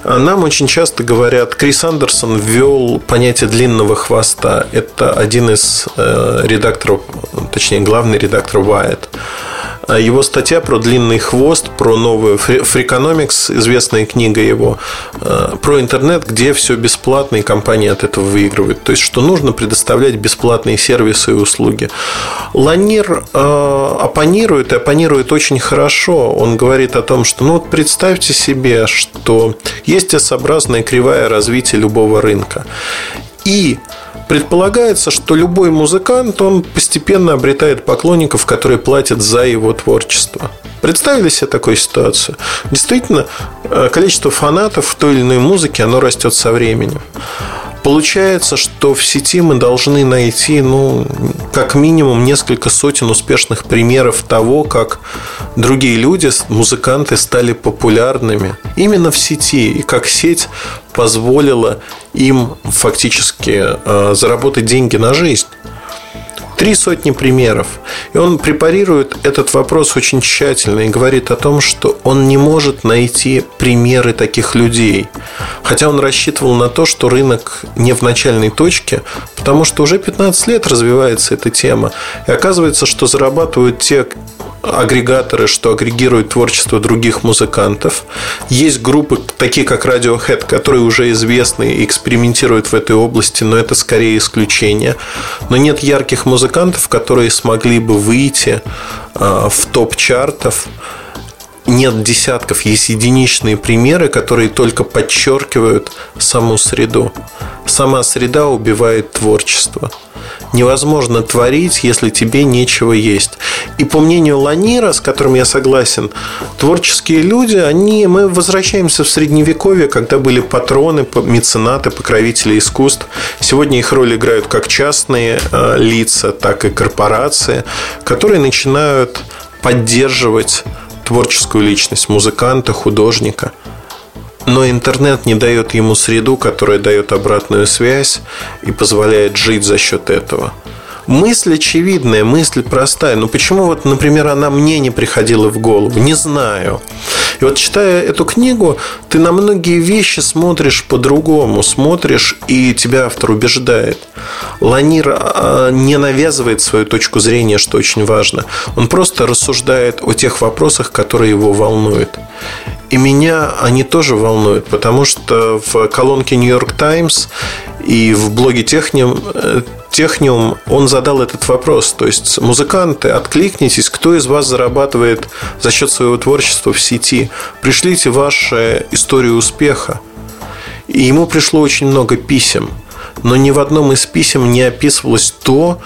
Нам очень часто говорят, Крис Андерсон ввел понятие длинного хвоста. Это один из э, редакторов, точнее, главный редактор Wired. А его статья про длинный хвост, про новую Freakonomics, известная книга его, э, про интернет, где все бесплатно и компании от этого выигрывают. То есть, что нужно предоставлять бесплатные сервисы и услуги. Ланир э, оппонирует и оппонирует очень хорошо. Он говорит о том, что ну вот представьте себе, что есть S-образная кривая развития любого рынка. И Предполагается, что любой музыкант, он постепенно обретает поклонников, которые платят за его творчество. Представили себе такую ситуацию? Действительно, э, количество фанатов в той или иной музыке, оно растет со временем. Получается, что в сети мы должны найти, ну, как минимум несколько сотен успешных примеров того, как другие люди, музыканты стали популярными именно в сети, и как сеть позволила им фактически э, заработать деньги на жизнь. Три сотни примеров. И он препарирует этот вопрос очень тщательно и говорит о том, что он не может найти примеры таких людей. Хотя он рассчитывал на то, что рынок не в начальной точке, потому что уже 15 лет развивается эта тема. И оказывается, что зарабатывают те агрегаторы, что агрегируют творчество других музыкантов. Есть группы, такие как Radiohead, которые уже известны и экспериментируют в этой области, но это скорее исключение. Но нет ярких музыкантов, которые смогли бы выйти а, в топ чартов нет десятков, есть единичные примеры, которые только подчеркивают саму среду. сама среда убивает творчество. Невозможно творить, если тебе нечего есть. И по мнению Ланира, с которым я согласен, творческие люди, они, мы возвращаемся в средневековье, когда были патроны, меценаты, покровители искусств. Сегодня их роль играют как частные э, лица, так и корпорации, которые начинают поддерживать творческую личность музыканта, художника – но интернет не дает ему среду, которая дает обратную связь и позволяет жить за счет этого. Мысль очевидная, мысль простая. Но почему вот, например, она мне не приходила в голову? Не знаю. И вот читая эту книгу, ты на многие вещи смотришь по-другому, смотришь, и тебя автор убеждает. Ланир а, не навязывает свою точку зрения, что очень важно. Он просто рассуждает о тех вопросах, которые его волнуют. И меня они тоже волнуют, потому что в колонке New York Times и в блоге Техниум, э, Техниум он задал этот вопрос. То есть, музыканты, откликнитесь, кто из вас зарабатывает за счет своего творчества в сети. Пришлите вашу историю успеха. И ему пришло очень много писем но ни в одном из писем не описывалось то,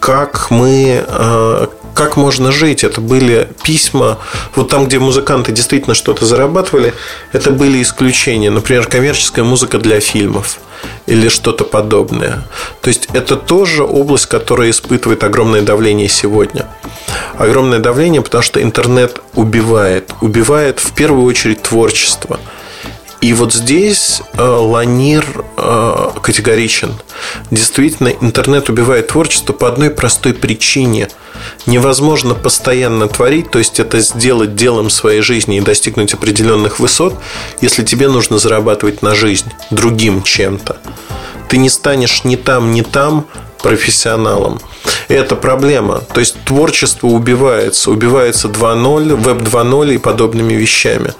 как мы, э, как можно жить. Это были письма, вот там, где музыканты действительно что-то зарабатывали, это были исключения. Например, коммерческая музыка для фильмов или что-то подобное. То есть это тоже область, которая испытывает огромное давление сегодня. Огромное давление, потому что интернет убивает. Убивает в первую очередь творчество – и вот здесь э, Ланир э, категоричен. Действительно, интернет убивает творчество по одной простой причине. Невозможно постоянно творить, то есть это сделать делом своей жизни и достигнуть определенных высот, если тебе нужно зарабатывать на жизнь другим чем-то. Ты не станешь ни там, ни там профессионалом. Это проблема. То есть творчество убивается. Убивается 2.0, веб 2.0 и подобными вещами.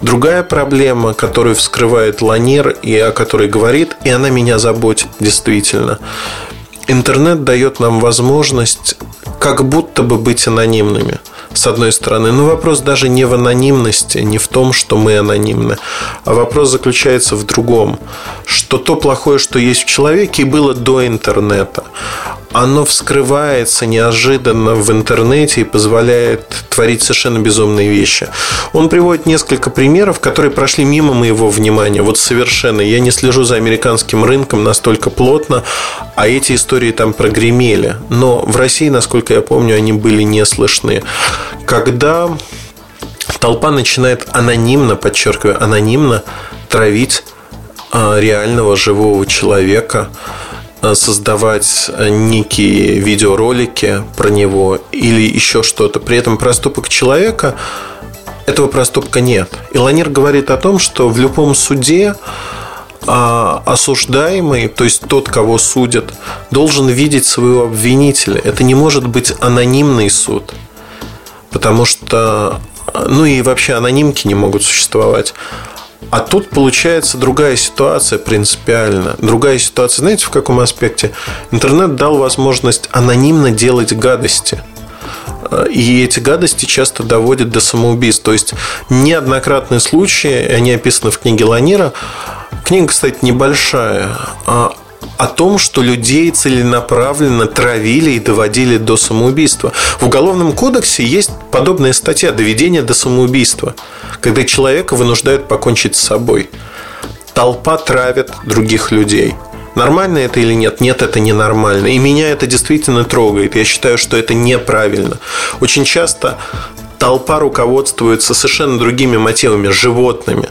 Другая проблема, которую вскрывает Ланер и о которой говорит, и она меня заботит действительно. Интернет дает нам возможность как будто бы быть анонимными с одной стороны. Но вопрос даже не в анонимности, не в том, что мы анонимны, а вопрос заключается в другом, что то плохое, что есть в человеке, было до интернета оно вскрывается неожиданно в интернете и позволяет творить совершенно безумные вещи. Он приводит несколько примеров, которые прошли мимо моего внимания. Вот совершенно. Я не слежу за американским рынком настолько плотно, а эти истории там прогремели. Но в России, насколько я помню, они были не слышны. Когда толпа начинает анонимно, подчеркиваю, анонимно травить а, реального живого человека, создавать э, некие видеоролики про него или еще что-то. При этом проступок человека этого проступка нет. Илонир говорит о том, что в любом суде а, осуждаемый, то есть тот, кого судят, должен видеть своего обвинителя. Это не может быть анонимный суд, потому что, ну и вообще анонимки не могут существовать. А тут получается другая ситуация принципиально. Другая ситуация, знаете, в каком аспекте? Интернет дал возможность анонимно делать гадости. И эти гадости часто доводят до самоубийств. То есть неоднократные случаи, они описаны в книге Ланира. Книга, кстати, небольшая. О том, что людей целенаправленно травили и доводили до самоубийства. В Уголовном кодексе есть подобная статья «Доведение до самоубийства», когда человека вынуждают покончить с собой. Толпа травит других людей. Нормально это или нет? Нет, это ненормально. И меня это действительно трогает. Я считаю, что это неправильно. Очень часто толпа руководствуется совершенно другими мотивами, животными.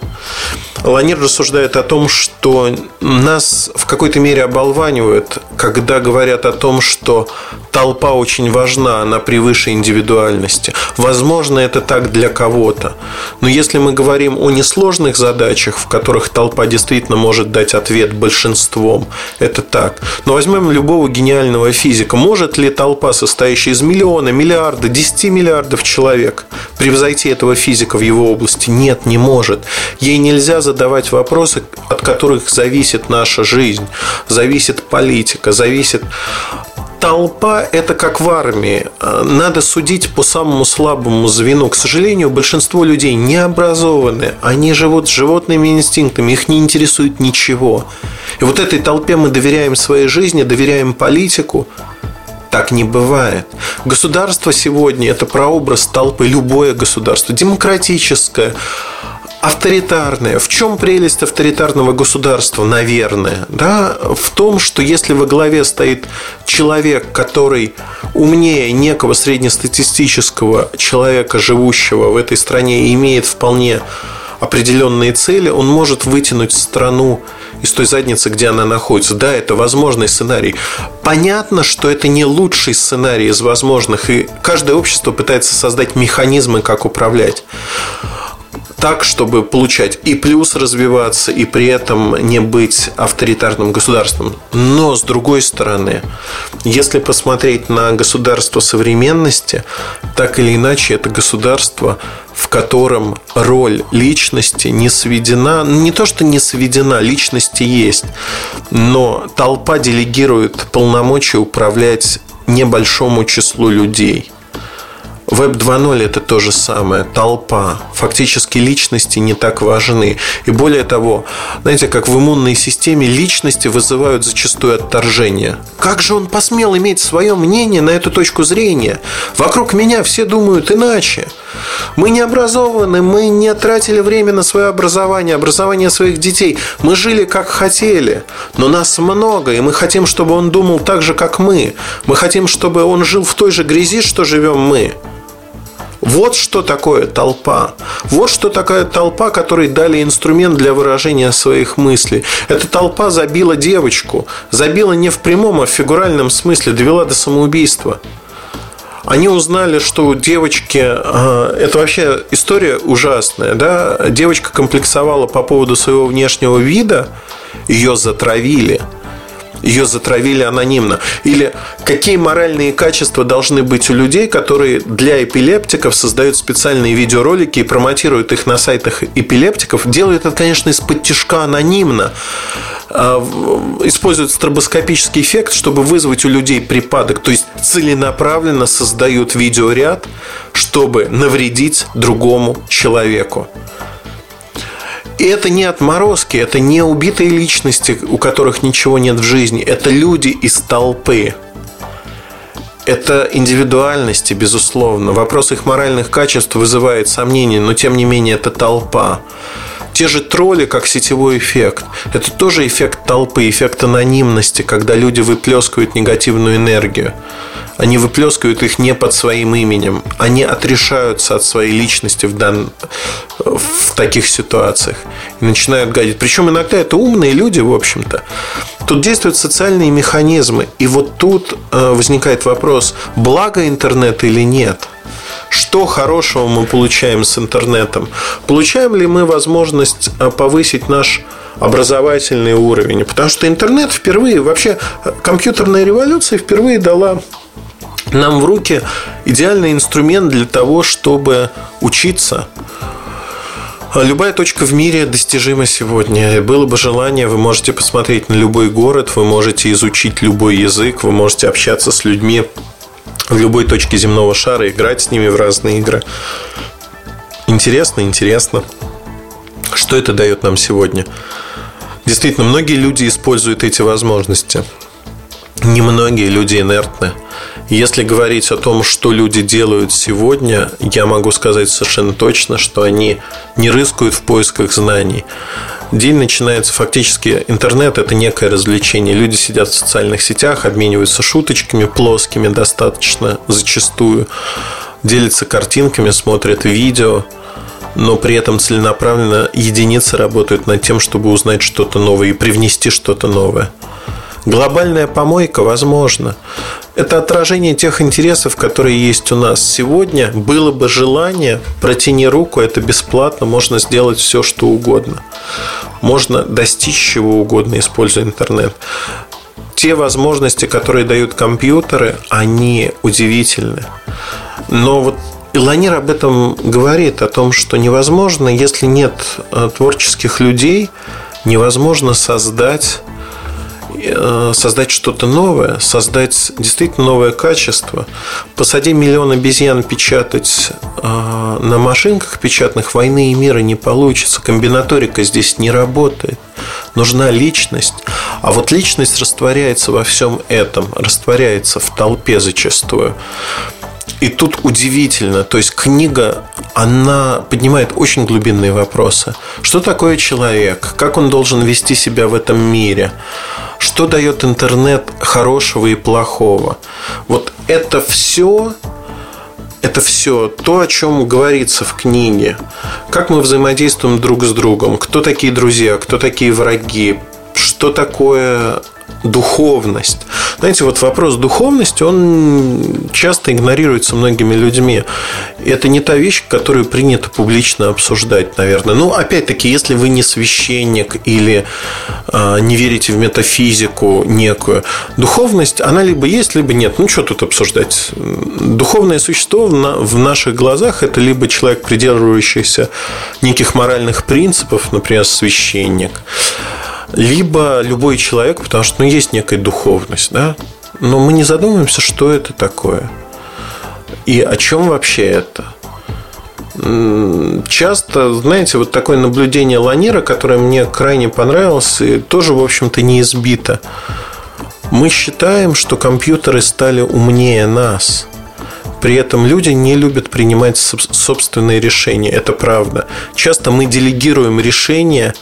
Ланир рассуждает о том, что нас в какой-то мере оболванивают, когда говорят о том, что толпа очень важна, она превыше индивидуальности. Возможно, это так для кого-то. Но если мы говорим о несложных задачах, в которых толпа действительно может дать ответ большинством, это так. Но возьмем любого гениального физика. Может ли толпа, состоящая из миллиона, миллиарда, десяти миллиардов человек, превзойти этого физика в его области? Нет, не может. Ей нельзя задавать вопросы, от которых зависит наша жизнь, зависит политика, зависит толпа – это как в армии. Надо судить по самому слабому звену. К сожалению, большинство людей не образованы. Они живут с животными инстинктами. Их не интересует ничего. И вот этой толпе мы доверяем своей жизни, доверяем политику. Так не бывает. Государство сегодня – это прообраз толпы. Любое государство. Демократическое, авторитарное. В чем прелесть авторитарного государства, наверное? Да? В том, что если во главе стоит человек, который умнее некого среднестатистического человека, живущего в этой стране, и имеет вполне определенные цели, он может вытянуть страну из той задницы, где она находится. Да, это возможный сценарий. Понятно, что это не лучший сценарий из возможных, и каждое общество пытается создать механизмы, как управлять так, чтобы получать и плюс развиваться, и при этом не быть авторитарным государством. Но, с другой стороны, если посмотреть на государство современности, так или иначе, это государство, в котором роль личности не сведена, не то что не сведена, личности есть, но толпа делегирует полномочия управлять небольшому числу людей – Веб 2.0 это то же самое, толпа. Фактически личности не так важны. И более того, знаете, как в иммунной системе личности вызывают зачастую отторжение. Как же он посмел иметь свое мнение на эту точку зрения? Вокруг меня все думают иначе. Мы не образованы, мы не тратили время на свое образование, образование своих детей. Мы жили как хотели, но нас много, и мы хотим, чтобы он думал так же, как мы. Мы хотим, чтобы он жил в той же грязи, что живем мы. Вот что такое толпа. Вот что такая толпа, которой дали инструмент для выражения своих мыслей. Эта толпа забила девочку. Забила не в прямом, а в фигуральном смысле. Довела до самоубийства. Они узнали, что у девочки... А, это вообще история ужасная. Да? Девочка комплексовала по поводу своего внешнего вида. Ее затравили – ее затравили анонимно. Или какие моральные качества должны быть у людей, которые для эпилептиков создают специальные видеоролики и промотируют их на сайтах эпилептиков. Делают это, конечно, из-под тяжка анонимно. А, используют стробоскопический эффект, чтобы вызвать у людей припадок. То есть целенаправленно создают видеоряд, чтобы навредить другому человеку. И это не отморозки, это не убитые личности, у которых ничего нет в жизни. Это люди из толпы. Это индивидуальности, безусловно. Вопрос их моральных качеств вызывает сомнения, но тем не менее это толпа. Те же тролли, как сетевой эффект. Это тоже эффект толпы, эффект анонимности, когда люди выплескивают негативную энергию. Они выплескивают их не под своим именем. Они отрешаются от своей личности в, дан... в таких ситуациях. И начинают гадить. Причем иногда это умные люди, в общем-то. Тут действуют социальные механизмы. И вот тут э, возникает вопрос, благо интернет или нет – что хорошего мы получаем с интернетом? Получаем ли мы возможность э, повысить наш образовательный уровень? Потому что интернет впервые, вообще э, компьютерная революция впервые дала нам в руки идеальный инструмент для того, чтобы учиться. Любая точка в мире достижима сегодня. Было бы желание, вы можете посмотреть на любой город, вы можете изучить любой язык, вы можете общаться с людьми в любой точке земного шара, играть с ними в разные игры. Интересно, интересно. Что это дает нам сегодня? Действительно, многие люди используют эти возможности. Немногие люди инертны. Если говорить о том, что люди делают сегодня, я могу сказать совершенно точно, что они не рыскают в поисках знаний. День начинается фактически интернет это некое развлечение. Люди сидят в социальных сетях, обмениваются шуточками плоскими достаточно зачастую, делятся картинками, смотрят видео, но при этом целенаправленно единицы работают над тем, чтобы узнать что-то новое и привнести что-то новое. Глобальная помойка возможно. Это отражение тех интересов, которые есть у нас сегодня. Было бы желание, протяни руку, это бесплатно, можно сделать все, что угодно. Можно достичь чего угодно, используя интернет. Те возможности, которые дают компьютеры, они удивительны. Но вот Илонир об этом говорит, о том, что невозможно, если нет э, творческих людей, невозможно создать создать что-то новое, создать действительно новое качество. Посади миллион обезьян печатать э, на машинках печатных, войны и мира не получится. Комбинаторика здесь не работает. Нужна личность. А вот личность растворяется во всем этом, растворяется в толпе зачастую. И тут удивительно, то есть книга, она поднимает очень глубинные вопросы. Что такое человек? Как он должен вести себя в этом мире? Что дает интернет хорошего и плохого? Вот это все это все то, о чем говорится в книге. Как мы взаимодействуем друг с другом, кто такие друзья, кто такие враги, что такое духовность. Знаете, вот вопрос духовности, он часто игнорируется многими людьми. Это не та вещь, которую принято публично обсуждать, наверное. Ну, опять-таки, если вы не священник или э, не верите в метафизику некую, духовность, она либо есть, либо нет. Ну, что тут обсуждать? Духовное существо в наших глазах это либо человек, придерживающийся неких моральных принципов, например, священник, либо любой человек, потому что ну, есть некая духовность, да, но мы не задумываемся, что это такое и о чем вообще это. Часто, знаете, вот такое наблюдение Ланира, которое мне крайне понравилось, и тоже, в общем-то, не избито. Мы считаем, что компьютеры стали умнее нас. При этом люди не любят принимать собственные решения. Это правда. Часто мы делегируем решения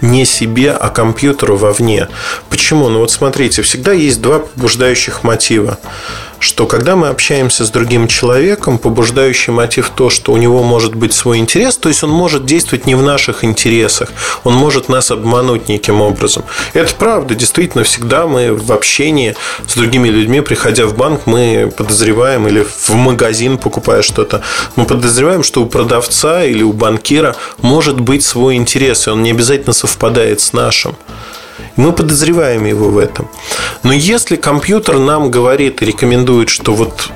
не себе, а компьютеру вовне. Почему? Ну вот смотрите, всегда есть два побуждающих мотива что когда мы общаемся с другим человеком, побуждающий мотив то, что у него может быть свой интерес, то есть он может действовать не в наших интересах, он может нас обмануть неким образом. Это правда, действительно, всегда мы в общении с другими людьми, приходя в банк, мы подозреваем или в магазин покупая что-то, мы подозреваем, что у продавца или у банкира может быть свой интерес, и он не обязательно совпадает с нашим. Мы подозреваем его в этом. Но если компьютер нам говорит и рекомендует, что вот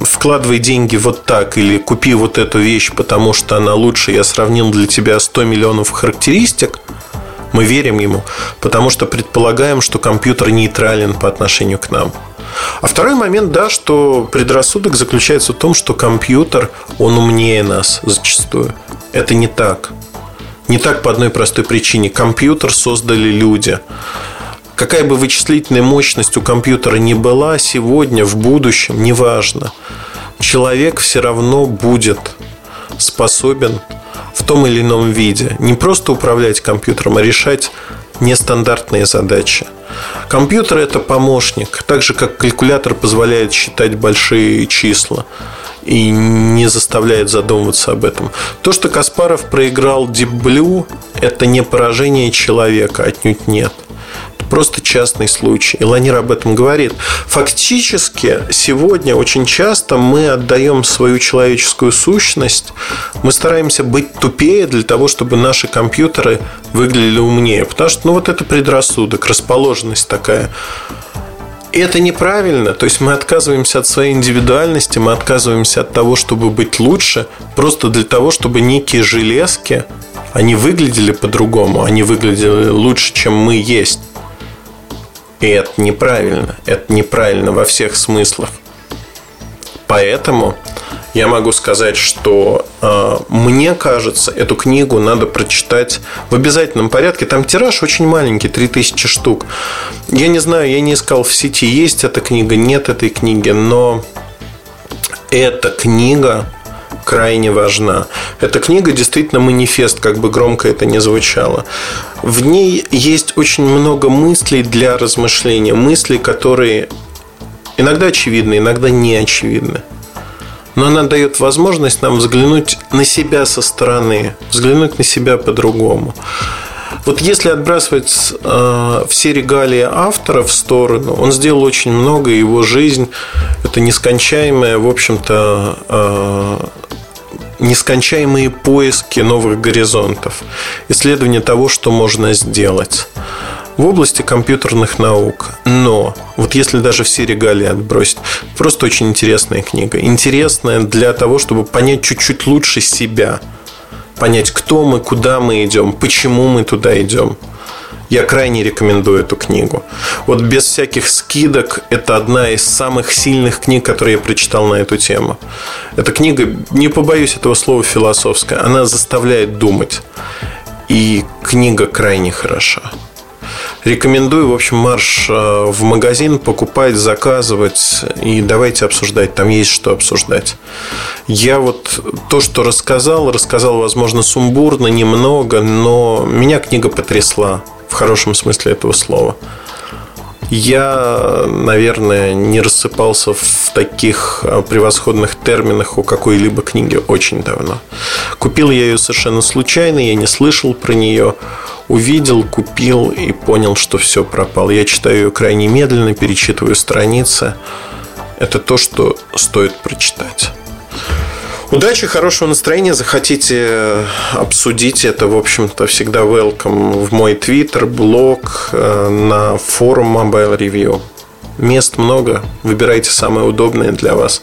вкладывай деньги вот так или купи вот эту вещь, потому что она лучше, я сравнил для тебя 100 миллионов характеристик, мы верим ему, потому что предполагаем, что компьютер нейтрален по отношению к нам. А второй момент, да, что предрассудок заключается в том, что компьютер, он умнее нас зачастую. Это не так. Не так по одной простой причине. Компьютер создали люди. Какая бы вычислительная мощность у компьютера ни была, сегодня, в будущем, неважно. Человек все равно будет способен в том или ином виде не просто управлять компьютером, а решать нестандартные задачи. Компьютер – это помощник, так же, как калькулятор позволяет считать большие числа и не заставляет задумываться об этом. То, что Каспаров проиграл Deep Blue, это не поражение человека, отнюдь нет. Просто частный случай. И Ланир об этом говорит. Фактически, сегодня очень часто мы отдаем свою человеческую сущность, мы стараемся быть тупее для того, чтобы наши компьютеры выглядели умнее. Потому что, ну, вот это предрассудок, расположенность такая. И это неправильно. То есть мы отказываемся от своей индивидуальности, мы отказываемся от того, чтобы быть лучше, просто для того, чтобы некие железки, они выглядели по-другому, они выглядели лучше, чем мы есть. И это неправильно. Это неправильно во всех смыслах. Поэтому я могу сказать, что э, мне кажется, эту книгу надо прочитать в обязательном порядке. Там тираж очень маленький, 3000 штук. Я не знаю, я не искал в сети, есть эта книга, нет этой книги, но эта книга крайне важна. Эта книга действительно манифест, как бы громко это ни звучало. В ней есть очень много мыслей для размышления, мыслей, которые иногда очевидны, иногда не очевидны но она дает возможность нам взглянуть на себя со стороны, взглянуть на себя по-другому. Вот если отбрасывать э, все регалии автора в сторону, он сделал очень много, его жизнь это нескончаемая, в общем-то, э, нескончаемые поиски новых горизонтов, исследование того, что можно сделать в области компьютерных наук. Но вот если даже все регалии отбросить, просто очень интересная книга. Интересная для того, чтобы понять чуть-чуть лучше себя. Понять, кто мы, куда мы идем, почему мы туда идем. Я крайне рекомендую эту книгу. Вот без всяких скидок это одна из самых сильных книг, которые я прочитал на эту тему. Эта книга, не побоюсь этого слова, философская. Она заставляет думать. И книга крайне хороша. Рекомендую, в общем, марш э, в магазин покупать, заказывать и давайте обсуждать. Там есть что обсуждать. Я вот то, что рассказал, рассказал, возможно, сумбурно, немного, но меня книга потрясла в хорошем смысле этого слова. Я, наверное, не рассыпался в таких э, превосходных терминах у какой-либо книги очень давно. Купил я ее совершенно случайно, я не слышал про нее увидел, купил и понял, что все пропало. Я читаю ее крайне медленно, перечитываю страницы. Это то, что стоит прочитать. Удачи, хорошего настроения. Захотите обсудить это, в общем-то, всегда welcome в мой твиттер, блог, э, на форум Mobile Review. Мест много, выбирайте самое удобное для вас.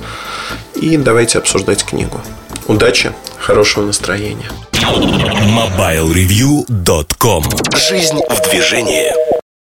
И давайте обсуждать книгу. Удачи, хорошего настроения. MobileReview.com Жизнь в движении